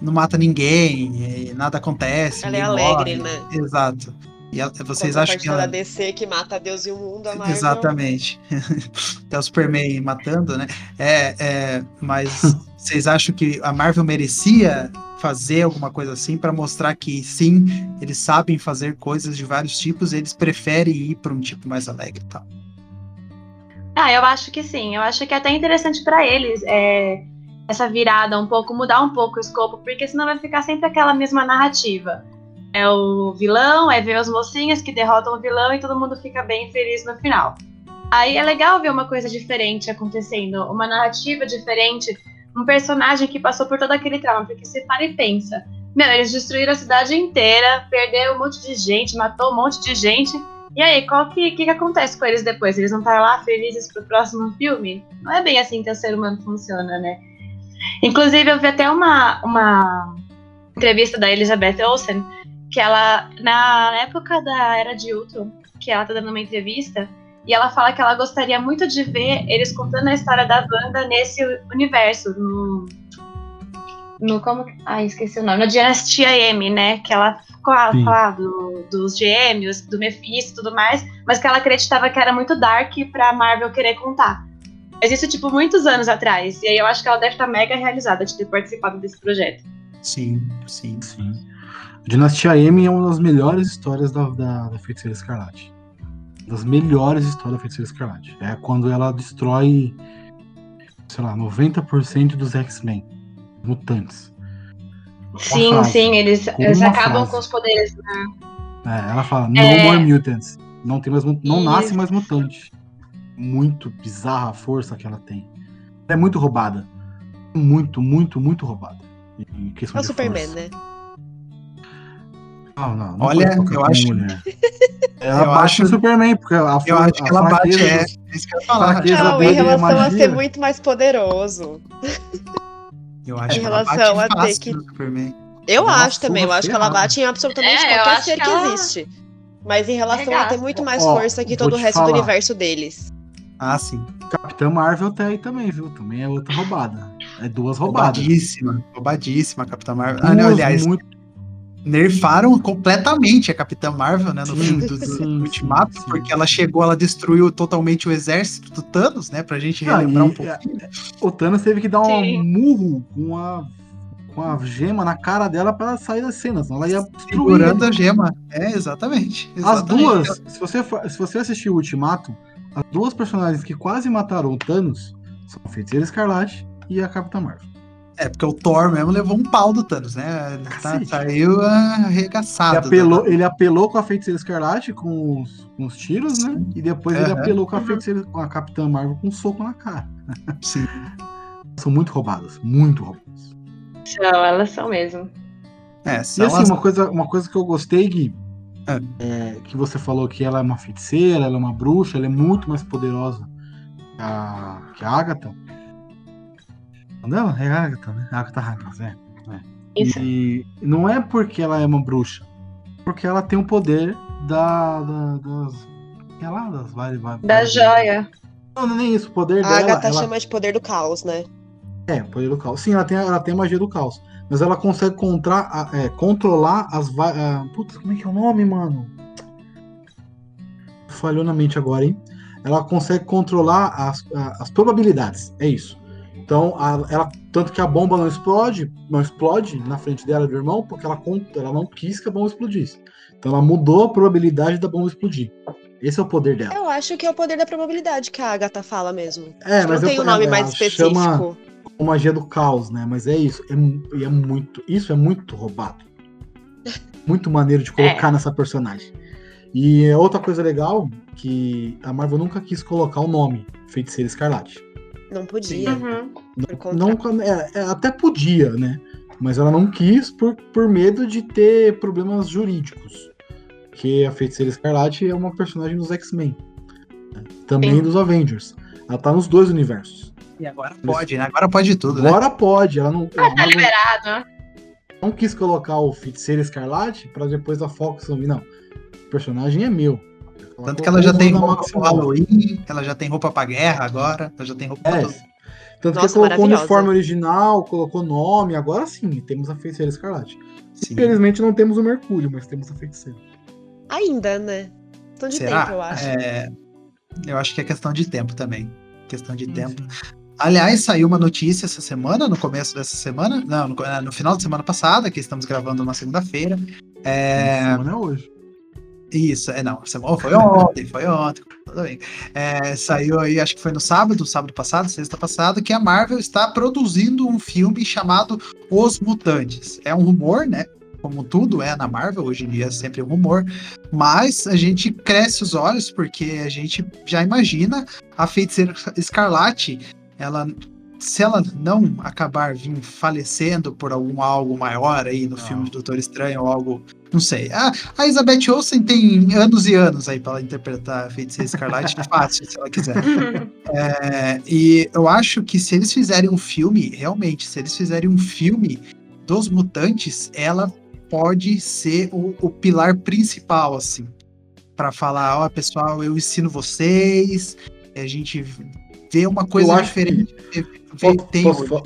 não mata ninguém, nada acontece. Ela é alegre, morre. né? Exato. E ela, vocês acham que ela. da DC que mata Deus e o mundo, a Marvel... Exatamente. <laughs> Até o Superman matando, né? É, é, mas <laughs> vocês acham que a Marvel merecia fazer alguma coisa assim para mostrar que sim, eles sabem fazer coisas de vários tipos, eles preferem ir para um tipo mais alegre, tal. Ah, eu acho que sim. Eu acho que é até interessante para eles é, essa virada um pouco, mudar um pouco o escopo, porque senão vai ficar sempre aquela mesma narrativa é o vilão, é ver as mocinhas que derrotam o vilão e todo mundo fica bem feliz no final. Aí é legal ver uma coisa diferente acontecendo, uma narrativa diferente, um personagem que passou por todo aquele trauma, porque você para e pensa, meu, eles destruíram a cidade inteira, perderam um monte de gente, matou um monte de gente, e aí, qual que, que, que acontece com eles depois? Eles vão estar lá felizes pro próximo filme? Não é bem assim que o ser humano funciona, né? Inclusive, eu vi até uma, uma entrevista da Elizabeth Olsen, que ela, na época da Era de Ultron, que ela tá dando uma entrevista, e ela fala que ela gostaria muito de ver eles contando a história da banda nesse universo, no. No como. Ah, esqueci o nome. Na Dinastia M, né? Que ela ficou a falar do, dos gêmeos, do Mephisto e tudo mais, mas que ela acreditava que era muito dark pra Marvel querer contar. Mas isso, tipo, muitos anos atrás. E aí eu acho que ela deve estar mega realizada de ter participado desse projeto. Sim, sim, sim. Dinastia M é uma das melhores histórias da, da, da Feiticeira Escarlate. Das melhores histórias da Feiticeira Escarlate. É quando ela destrói, sei lá, 90% dos X-Men, mutantes. Sim, frase, sim, eles, eles acabam frase. com os poderes. Né? É, ela fala, no é... more mutants. Não, tem mais, não nasce mais mutante. Muito bizarra a força que ela tem. É muito roubada. Muito, muito, muito roubada. é o Superman, força. né? Não, não. não Olha, eu acho. <laughs> Ela eu bate acho... no Superman, porque a, eu acho que ela bate, é. Isso que eu ia falar. Não, em relação a ser muito mais poderoso. <laughs> Eu acho em relação a ter que. Eu Nossa, acho também, eu acho que ela bate em absolutamente é, qualquer ser que, ela... existe. Mas em relação a ter muito mais Ó, força que todo o resto falar. do universo deles. Ah, sim. Capitã Marvel tá aí também, viu? Também é outra roubada. É duas roubadas. Roubadíssima, roubadíssima, Capitã Marvel. Duas ah, não, aliás, muito nerfaram completamente a Capitã Marvel, né, no sim, filme do, do Ultimato, sim. porque ela chegou, ela destruiu totalmente o exército do Thanos, né, pra gente relembrar um pouquinho. O Thanos teve que dar um murro com a com a gema na cara dela para sair das cenas, ela ia segurando a gema. É, exatamente, exatamente. As duas, se você se você assistir o Ultimato, as duas personagens que quase mataram o Thanos são a Feiticeira Escarlate e a Capitã Marvel. É, porque o Thor mesmo levou um pau do Thanos, né? Tá, saiu arregaçado. Ele apelou, ele apelou com a Feiticeira Escarlate com os, com os tiros, né? E depois uhum. ele apelou com a Feiticeira, com a Capitã Marvel com um soco na cara. Sim. são muito roubadas, muito roubadas. São, elas são mesmo. É, e assim, as... uma, coisa, uma coisa que eu gostei, Gui, é. É, que você falou que ela é uma feiticeira, ela é uma bruxa, ela é muito mais poderosa que a, que a Agatha. Não, é Agatha, né? Agatha Harkness, é. é. Isso. E não é porque ela é uma bruxa, porque ela tem o poder da, da das. É lá, das vai, vai, Da vai, joia. Não, não é nem isso, o poder a dela. A Agatha ela... chama de poder do caos, né? É, poder do caos. Sim, ela tem, ela tem a magia do caos. Mas ela consegue contra, é, controlar as. Uh, putz, como é que é o nome, mano? Falhou na mente agora, hein? Ela consegue controlar as, as probabilidades. É isso. Então, a, ela, tanto que a bomba não explode, não explode na frente dela do irmão, porque ela, ela não quis que a bomba explodisse. Então, ela mudou a probabilidade da bomba explodir. Esse é o poder dela. Eu acho que é o poder da probabilidade que a Agatha fala mesmo. É, mas não tem um nome mais específico. Chama a magia do caos, né? Mas é isso. É, é muito. Isso é muito roubado. <laughs> Muito maneiro de colocar é. nessa personagem. E é outra coisa legal que a Marvel nunca quis colocar o nome Feiticeira Escarlate. Não podia. Uhum. Não, não é, é, até podia, né? Mas ela não quis por, por medo de ter problemas jurídicos. Que a Feiticeira Escarlate é uma personagem dos X-Men. Né? Também Sim. dos Avengers. Ela tá nos dois universos. E agora pode, né? Agora pode tudo, né? Agora pode. Ela não. Ah, tá liberado. Não, não quis colocar o Feiticeira Escarlate pra depois a Fox não. O personagem é meu. Tanto que ela já tem roupa pro. Halloween, ela já tem roupa pra guerra agora, ela já tem roupa pra É, tudo. tanto Nossa, que colocou o uniforme original, colocou nome, agora sim, temos a feiticeira escarlate. Sim. Infelizmente não temos o Mercúrio, mas temos a feiticeira. Ainda, né? Questão de Será? tempo, eu acho. É, eu acho que é questão de tempo também. Questão de Sim, tempo. sim. Aliás, saiu uma notícia essa semana, no começo dessa semana, não, no, no final da semana passada, que estamos gravando na segunda-feira. É, Não é hoje. Isso, é não. semana- Foi ontem, foi ontem, tudo bem. É, saiu aí, acho que foi no sábado, sábado passado, sexta passada, que a Marvel está produzindo um filme chamado Os Mutantes. É um rumor, né? Como tudo é na Marvel, hoje em dia é sempre um rumor. Mas a gente cresce os olhos porque a gente já imagina a feiticeira escarlate, ela. Se ela não acabar vindo falecendo por algum algo maior aí no Não. filme do Doutor Estranho ou algo não sei. Ah, a Elizabeth Olsen tem anos e anos aí para ela interpretar a Feiticeira Escarlate, é fácil, se ela quiser. <laughs> É, e eu acho que se eles fizerem um filme, realmente, se eles fizerem um filme dos mutantes, ela pode ser o, o pilar principal, assim. para falar, ó, pessoal, eu ensino vocês, a gente vê uma coisa diferente. vê- Posso, posso fa-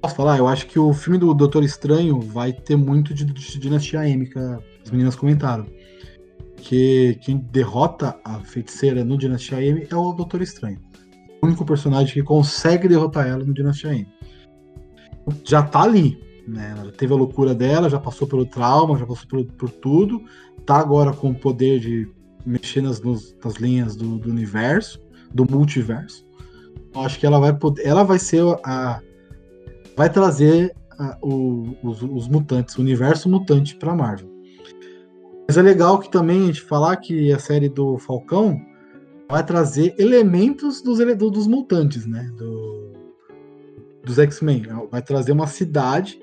posso falar? Eu acho que o filme do Doutor Estranho vai ter muito de, de Dinastia M, que as meninas comentaram. Que quem derrota a feiticeira no Dinastia M é o Doutor Estranho. O único personagem que consegue derrotar ela no Dinastia M. Já tá ali, né? Ela teve a loucura dela, já passou pelo trauma, já passou por, por tudo. Tá agora com o poder de mexer nas, nas linhas do, do universo, do multiverso. Acho que ela vai poder. Ela vai ser a. Vai trazer a- o- os, os mutantes, o universo mutante pra Marvel. Mas é legal que também a gente falar que a série do Falcão vai trazer elementos dos, dos mutantes, né? Do, dos X-Men. Vai trazer uma cidade,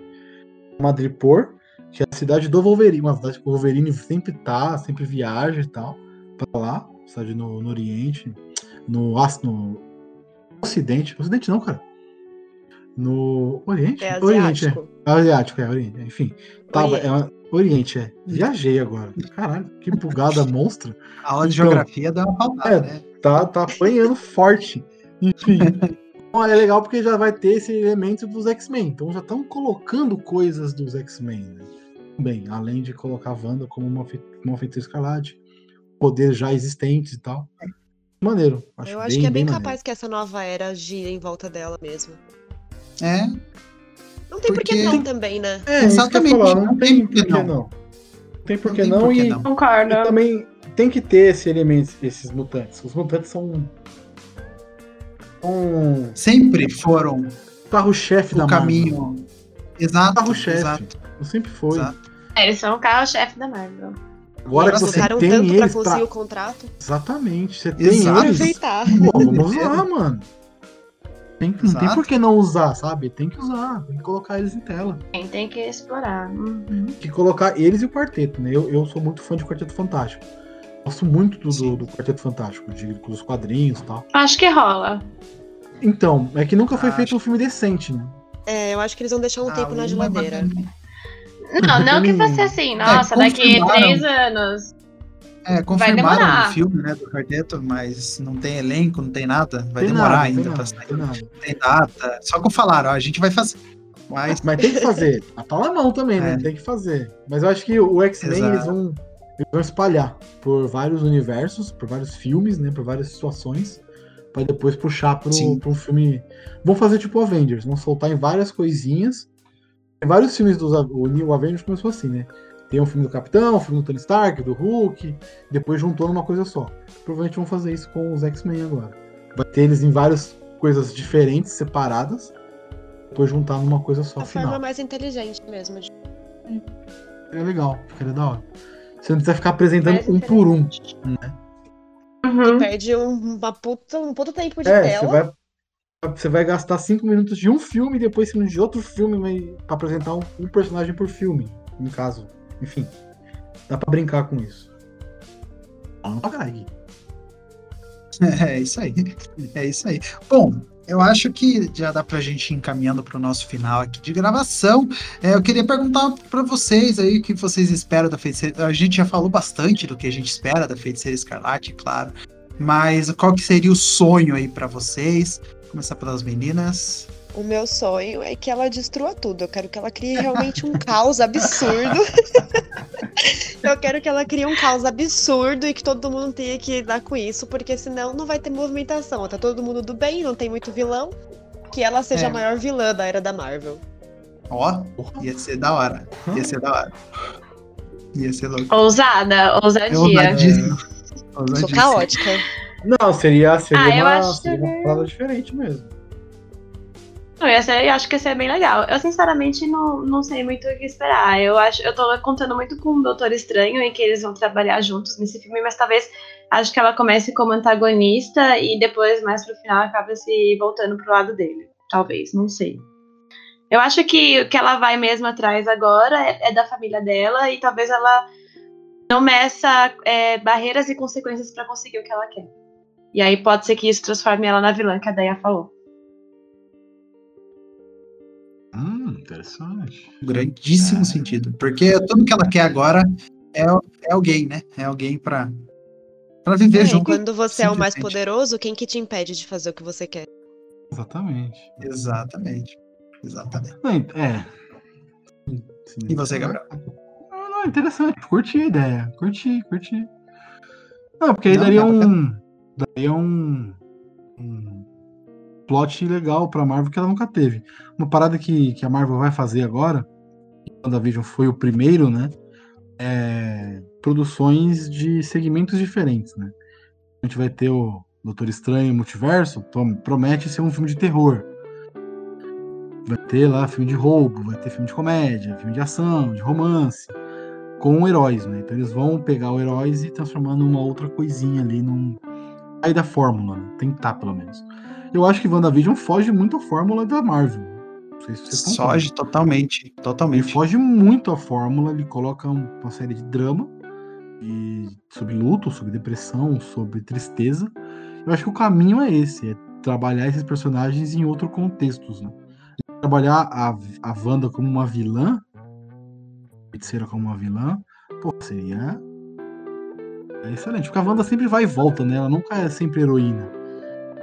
Madripoor, que é a cidade do Wolverine. Uma cidade que o Wolverine sempre tá, sempre viaja e tal. Pra lá, cidade no, no Oriente, no, no Ocidente. Ocidente não, cara. No Oriente? É Oriente, é. asiático. É Asiático, é, Oriente. Enfim. Tava, Oriente. é uma- Oriente, é. Viajei agora. Caralho, que bugada <laughs> monstra. A aula de Então, geografia deu uma pautada, é, né? Tá, tá apanhando forte. Enfim. <laughs> Então, é legal porque já vai ter esse elemento dos X-Men. Então já estão colocando coisas dos X-Men. Né? Bem, além de colocar a Wanda como uma, uma feiticeira escarlate, poderes já existentes e tal. Maneiro. Acho Eu acho que é bem maneiro. capaz que essa nova era gira em volta dela mesmo. É, Não tem por que Porque- não também, né? É, isso que eu ia Exatamente, falar, não tem por que não. não. Não tem por Não que não, por que e, não. Concordo. e também tem que ter esse elemento, esses mutantes. Os mutantes são um sempre foram carro-chefe da o Marvel. caminho. Exato, Carro-chefe. Sempre foi. Exato. É, eles são o carro-chefe da Marvel. Agora que Eles você tem tanto pra eles conseguir pra... o contrato. Exatamente. Você tem Exato. eles. Aproveitar. Pô, vamos usar, <laughs> mano. Tem, não tem por que não usar, sabe? Tem que usar. Tem que colocar eles em tela. Quem tem que explorar. Uhum. Tem que colocar eles e o quarteto, né? Eu, eu sou muito fã de Quarteto Fantástico. Gosto muito do, do, do Quarteto Fantástico, de, dos quadrinhos e tal. Acho que rola. Então, é que nunca foi Acho feito um filme decente, né? É, eu acho que eles vão deixar um Ah, tempo na geladeira. Não, não que fosse assim, nossa, daqui confirmaram. três anos. É, confirmaram o filme, né, do quarteto, mas não tem elenco, não tem nada. Vai Tem demorar nada, ainda pra sair. tem nada. Não tem data. Só que falaram, ó, a gente vai fazer. Mas Mas tem que fazer. <laughs> Tá na mão também, né? É. Tem que fazer. Mas eu acho que o X-Men eles vão, eles vão espalhar por vários universos, por vários filmes, né? Por várias situações. Pra depois puxar pro, Sim. pro filme. Vão fazer tipo o Avengers, vão soltar em várias coisinhas. Tem vários filmes dos. A- O New Avengers começou assim, né? Tem um filme do Capitão, um filme do Tony Stark, do Hulk, depois juntou numa coisa só. Provavelmente vão fazer isso com os X-Men agora. Vai ter eles em várias coisas diferentes, separadas, depois juntar numa coisa só A final. forma mais inteligente mesmo. de- É legal, ficaria da hora. Você não precisa ficar apresentando Mais um por um. Uhum. Perde um, uma puta, um puta tempo de É, tela. você vai, você vai gastar cinco minutos de um filme e depois cinco minutos de outro filme pra apresentar um, um personagem por filme, no caso. Enfim, dá pra brincar com isso. Não caralho. <laughs> É isso aí. É isso aí. Bom, eu acho que já dá pra gente ir encaminhando para o nosso final aqui de gravação. É, eu queria perguntar para vocês aí o que vocês esperam da Feiticeira. A gente já falou bastante do que a gente espera da Feiticeira Escarlate, claro. Mas qual que seria o sonho aí para vocês? Começar pelas meninas. O meu sonho é que ela destrua tudo. Eu quero que ela crie realmente um caos absurdo. <laughs> eu quero que ela crie um caos absurdo e que todo mundo tenha que lidar com isso, porque senão não vai ter movimentação. Tá todo mundo do bem, não tem muito vilão. Que ela seja é. a maior vilã da era da Marvel. Ó, oh, ia ser da hora. Ia ser da hora. Ia ser louco. Ousada, ousadia. Ousadíssimo. Sou caótica. Não, seria, seria, ah, uma, seria uma parada diferente mesmo. Não, eu acho que ia ser bem legal. Eu, sinceramente, não, não sei muito o que esperar. Eu acho, eu tô contando muito com o Doutor Estranho em que eles vão trabalhar juntos nesse filme, mas talvez acho que ela comece como antagonista e depois, mais pro final, acaba se voltando pro lado dele. Talvez, não sei. Eu acho que o que ela vai mesmo atrás agora é, é da família dela e talvez ela não meça é, barreiras e consequências para conseguir o que ela quer. E aí pode ser que isso transforme ela na vilã que a Deia falou. Hum, interessante. Grandíssimo é. sentido. Porque tudo que ela quer agora é, é alguém, né? É alguém para para viver é, junto. quando você é o mais poderoso, quem que te impede de fazer o que você quer? Exatamente. Exatamente. Exatamente. É. Sim, e você, Gabriel? Não, não, interessante. Curti a ideia. Curti, curti. Não, porque aí não, daria um. Daria um. Um plot legal pra Marvel que ela nunca teve. Uma parada que, que a Marvel vai fazer agora, WandaVision foi o primeiro, né? É, produções de segmentos diferentes, né? A gente vai ter o Doutor Estranho Multiverso, promete ser um filme de terror. Vai ter lá filme de roubo, vai ter filme de comédia, filme de ação, de romance, com heróis, né? Então eles vão pegar os heróis e transformar numa outra coisinha ali, num. Aí da fórmula, né? tentar pelo menos. Eu acho que WandaVision foge muito a fórmula da Marvel. Não sei se vocês Foge totalmente, totalmente. Ele foge muito a fórmula, ele coloca uma série de drama e sobre luto, sobre depressão, sobre tristeza. Eu acho que o caminho é esse, é trabalhar esses personagens em outros contextos, né? Trabalhar a, a Wanda como uma vilã, a feiticeira como uma vilã, pô, seria é excelente. Porque a Wanda sempre vai e volta, né? Ela nunca é sempre heroína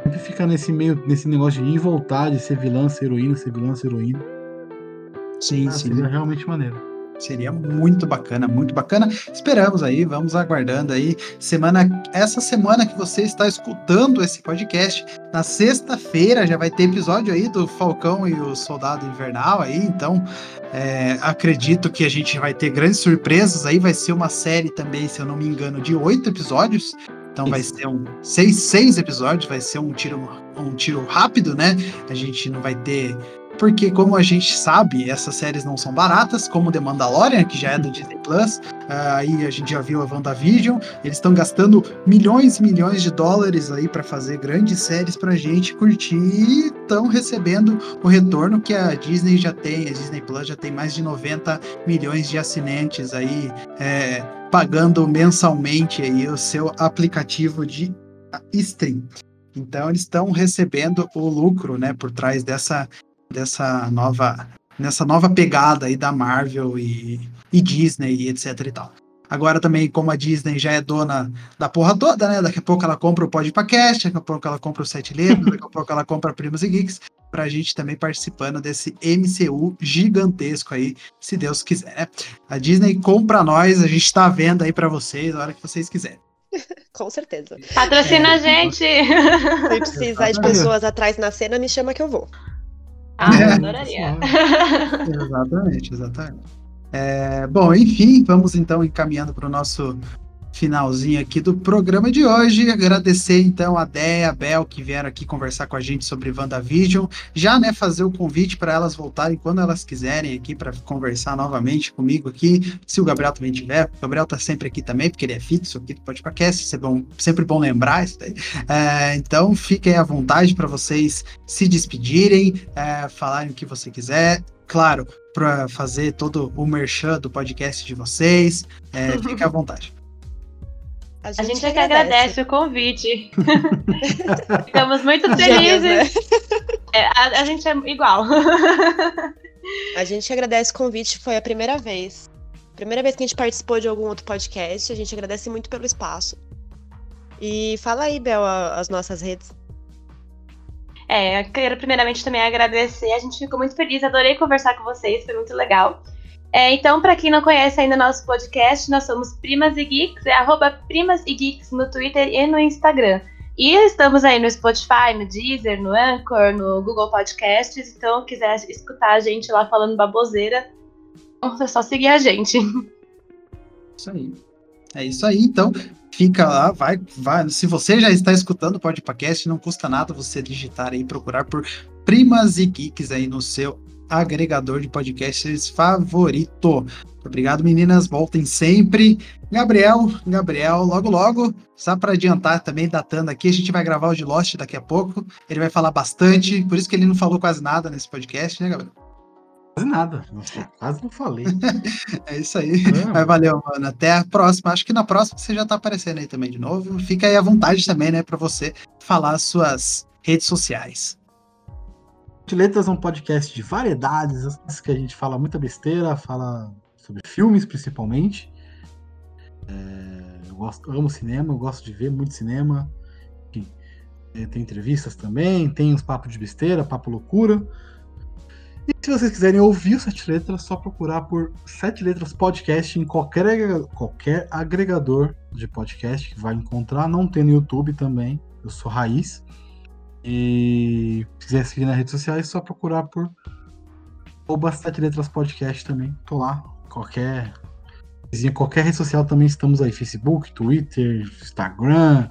sempre fica nesse meio, nesse negócio de ir e voltar, de ser vilã, ser heroína, ser vilã, ser heroína. Sim, ah, sim. Seria realmente maneiro. Seria muito bacana, muito bacana. Esperamos aí, vamos aguardando aí. Semana, essa semana que você está escutando esse podcast, na sexta-feira já vai ter episódio aí do Falcão e o Soldado Invernal aí. Então, é, acredito que a gente vai ter grandes surpresas aí. Vai ser uma série também, se eu não me engano, de oito episódios. Então Isso. vai ser um seis, seis episódios, vai ser um tiro, um tiro rápido, né? A gente não vai ter. Porque, como a gente sabe, essas séries não são baratas, como The Mandalorian, que já é do Disney Plus, uh, aí a gente já viu a WandaVision, eles estão gastando milhões e milhões de dólares aí para fazer grandes séries pra gente curtir e estão recebendo o retorno que a Disney já tem, a Disney Plus já tem mais de 90 milhões de assinantes aí. É, pagando mensalmente aí o seu aplicativo de stream. Então eles estão recebendo o lucro, né, por trás dessa dessa nova nessa nova pegada aí da Marvel e, e Disney e etc e tal. Agora também, como a Disney já é dona da porra toda, né? Daqui a pouco ela compra o Podpacast, daqui a pouco ela compra o Sete Letras, daqui a pouco ela compra Primos e Geeks, pra gente também participando desse MCU gigantesco aí, se Deus quiser, né? A Disney compra nós, a gente tá vendo aí para vocês a hora que vocês quiserem. <laughs> Com certeza. Patrocina é, a gente! <laughs> Se precisar de pessoas atrás na cena, me chama que eu vou. Ah, é. adoraria. <laughs> exatamente, exatamente. É, bom, enfim, vamos então encaminhando para o nosso finalzinho aqui do programa de hoje. Agradecer então a Déia, a Bel, que vieram aqui conversar com a gente sobre WandaVision. Já, né, fazer o convite para elas voltarem quando elas quiserem aqui para conversar novamente comigo aqui. Se o Gabriel também tiver, o Gabriel tá sempre aqui também, porque ele é fixo aqui do Podcast, é bom, sempre bom lembrar isso daí. É, então, fiquem à vontade para vocês se despedirem, é, falarem o que você quiser. Claro, para fazer todo o merchan do podcast de vocês. É, fique à <laughs> vontade. A gente, a gente é que agradece. agradece o convite. <laughs> Ficamos muito felizes. né? é, a, a, gente é igual. <laughs> a gente agradece o convite, foi a primeira vez. Primeira vez que a gente participou de algum outro podcast. A gente agradece muito pelo espaço. E fala aí, Bel, as nossas redes. É, eu quero primeiramente também agradecer. A gente ficou muito feliz, adorei conversar com vocês, foi muito legal. É, então, para quem não conhece ainda nosso podcast, nós somos Primas e Geeks, é arroba Primas e Geeks no Twitter e no Instagram. E estamos aí no Spotify, no Deezer, no Anchor, no Google Podcasts. Então, quiser escutar a gente lá falando baboseira, é só seguir a gente. Isso aí. É isso aí, então fica lá, vai, vai. Se você já está escutando o podcast, não custa nada você digitar aí, procurar por Primas e Geeks aí no seu agregador de podcasts favorito. Obrigado, meninas. Voltem sempre. Gabriel, Gabriel, logo, logo, só para adiantar também, datando aqui, a gente vai gravar o de Lost daqui a pouco. Ele vai falar bastante, por isso que ele não falou quase nada nesse podcast, né, Gabriel? Quase nada. Nossa, quase não falei. <laughs> é isso aí. É, Mas valeu, mano. Até a próxima. Acho que na próxima você já tá aparecendo aí também de novo. Fica aí à vontade também, né, para você falar suas redes sociais. Letras é um podcast de variedades, que a gente fala muita besteira, fala sobre filmes principalmente. É, eu gosto, amo cinema, eu gosto de ver muito cinema. Enfim, é, tem entrevistas também, tem uns papos de besteira, papo loucura. E se vocês quiserem ouvir o Sete Letras, só procurar por Sete Letras Podcast em qualquer, qualquer agregador de podcast que vai encontrar. Não tem no YouTube também. Eu sou Raiz. E se quiser seguir nas redes sociais, é só procurar por Oba Sete Letras Podcast também. Tô lá. Qualquer. Qualquer rede social também estamos aí. Facebook, Twitter, Instagram.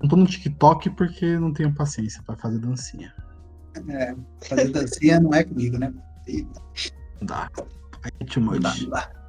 Não tô no TikTok porque não tenho paciência para fazer dancinha. É, fazer dancinha não é comigo, né? Não dá. Aí much. Não dá, dá.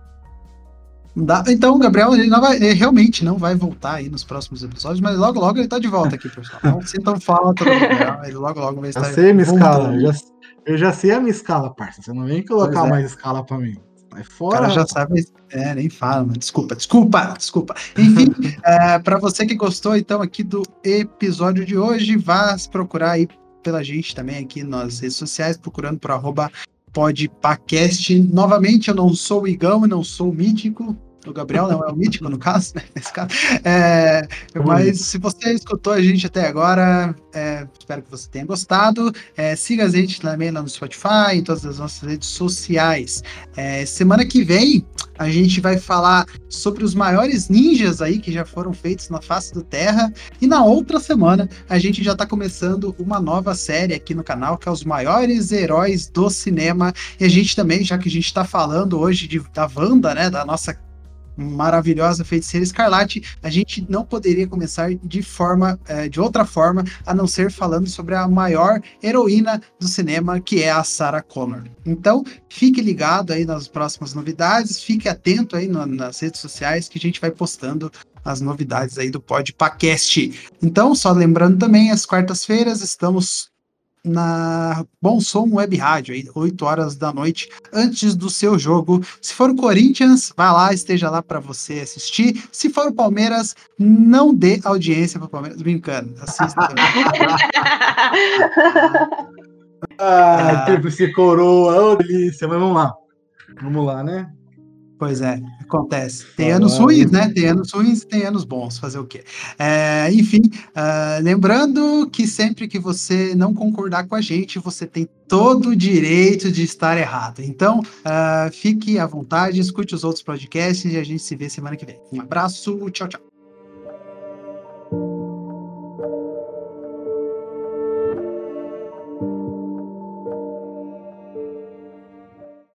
Dá. Então, o Gabriel ele, não vai, ele realmente não vai voltar aí nos próximos episódios, mas logo logo ele tá de volta aqui, pessoal. Não sintam falta do Gabriel, ele logo logo vai estar. Eu sei a minha escala, eu já, eu já sei a minha escala, parça. Você não vem colocar é. mais escala pra mim. Vai fora. O cara já sabe. É, nem fala, mano. Desculpa, desculpa, desculpa. Enfim, <laughs> é, para você que gostou, então, aqui do episódio de hoje, vá procurar aí pela gente também aqui nas redes sociais, procurando por arroba podpacast. Novamente, eu não sou o Igão e não sou o Mítico. O Gabriel não é o mítico, no caso, né? <laughs> Nesse caso. É, mas se você escutou a gente até agora, é, espero que você tenha gostado. É, siga a gente também lá no Spotify, em todas as nossas redes sociais. É, semana que vem, a gente vai falar sobre os maiores ninjas aí que já foram feitos na face da Terra. E na outra semana, a gente já está começando uma nova série aqui no canal, que é os maiores heróis do cinema. E a gente também, já que a gente está falando hoje de, da Wanda, né? Da nossa maravilhosa feiticeira escarlate, a gente não poderia começar de forma, é, de outra forma, a não ser falando sobre a maior heroína do cinema, que é a Sarah Connor. Então, fique ligado aí nas próximas novidades, fique atento aí no, nas redes sociais que a gente vai postando as novidades aí do Podpacast. Então, só lembrando também, às quartas-feiras estamos na Bom Som Web Rádio, aí, 8 horas da noite, antes do seu jogo. Se for o Corinthians, vá lá, esteja lá para você assistir. Se for o Palmeiras, não dê audiência para o Palmeiras. Brincando, assista também. <laughs> ah, tempo se coroa, ô delícia, mas vamos lá. Vamos lá, né? Pois é, acontece. Tem anos ruins, né? Tem anos ruins e tem anos bons. Fazer o quê? É, enfim, uh, lembrando que sempre que você não concordar com a gente, você tem todo o direito de estar errado. Então, uh, fique à vontade, escute os outros podcasts e a gente se vê semana que vem. Um abraço, tchau, tchau.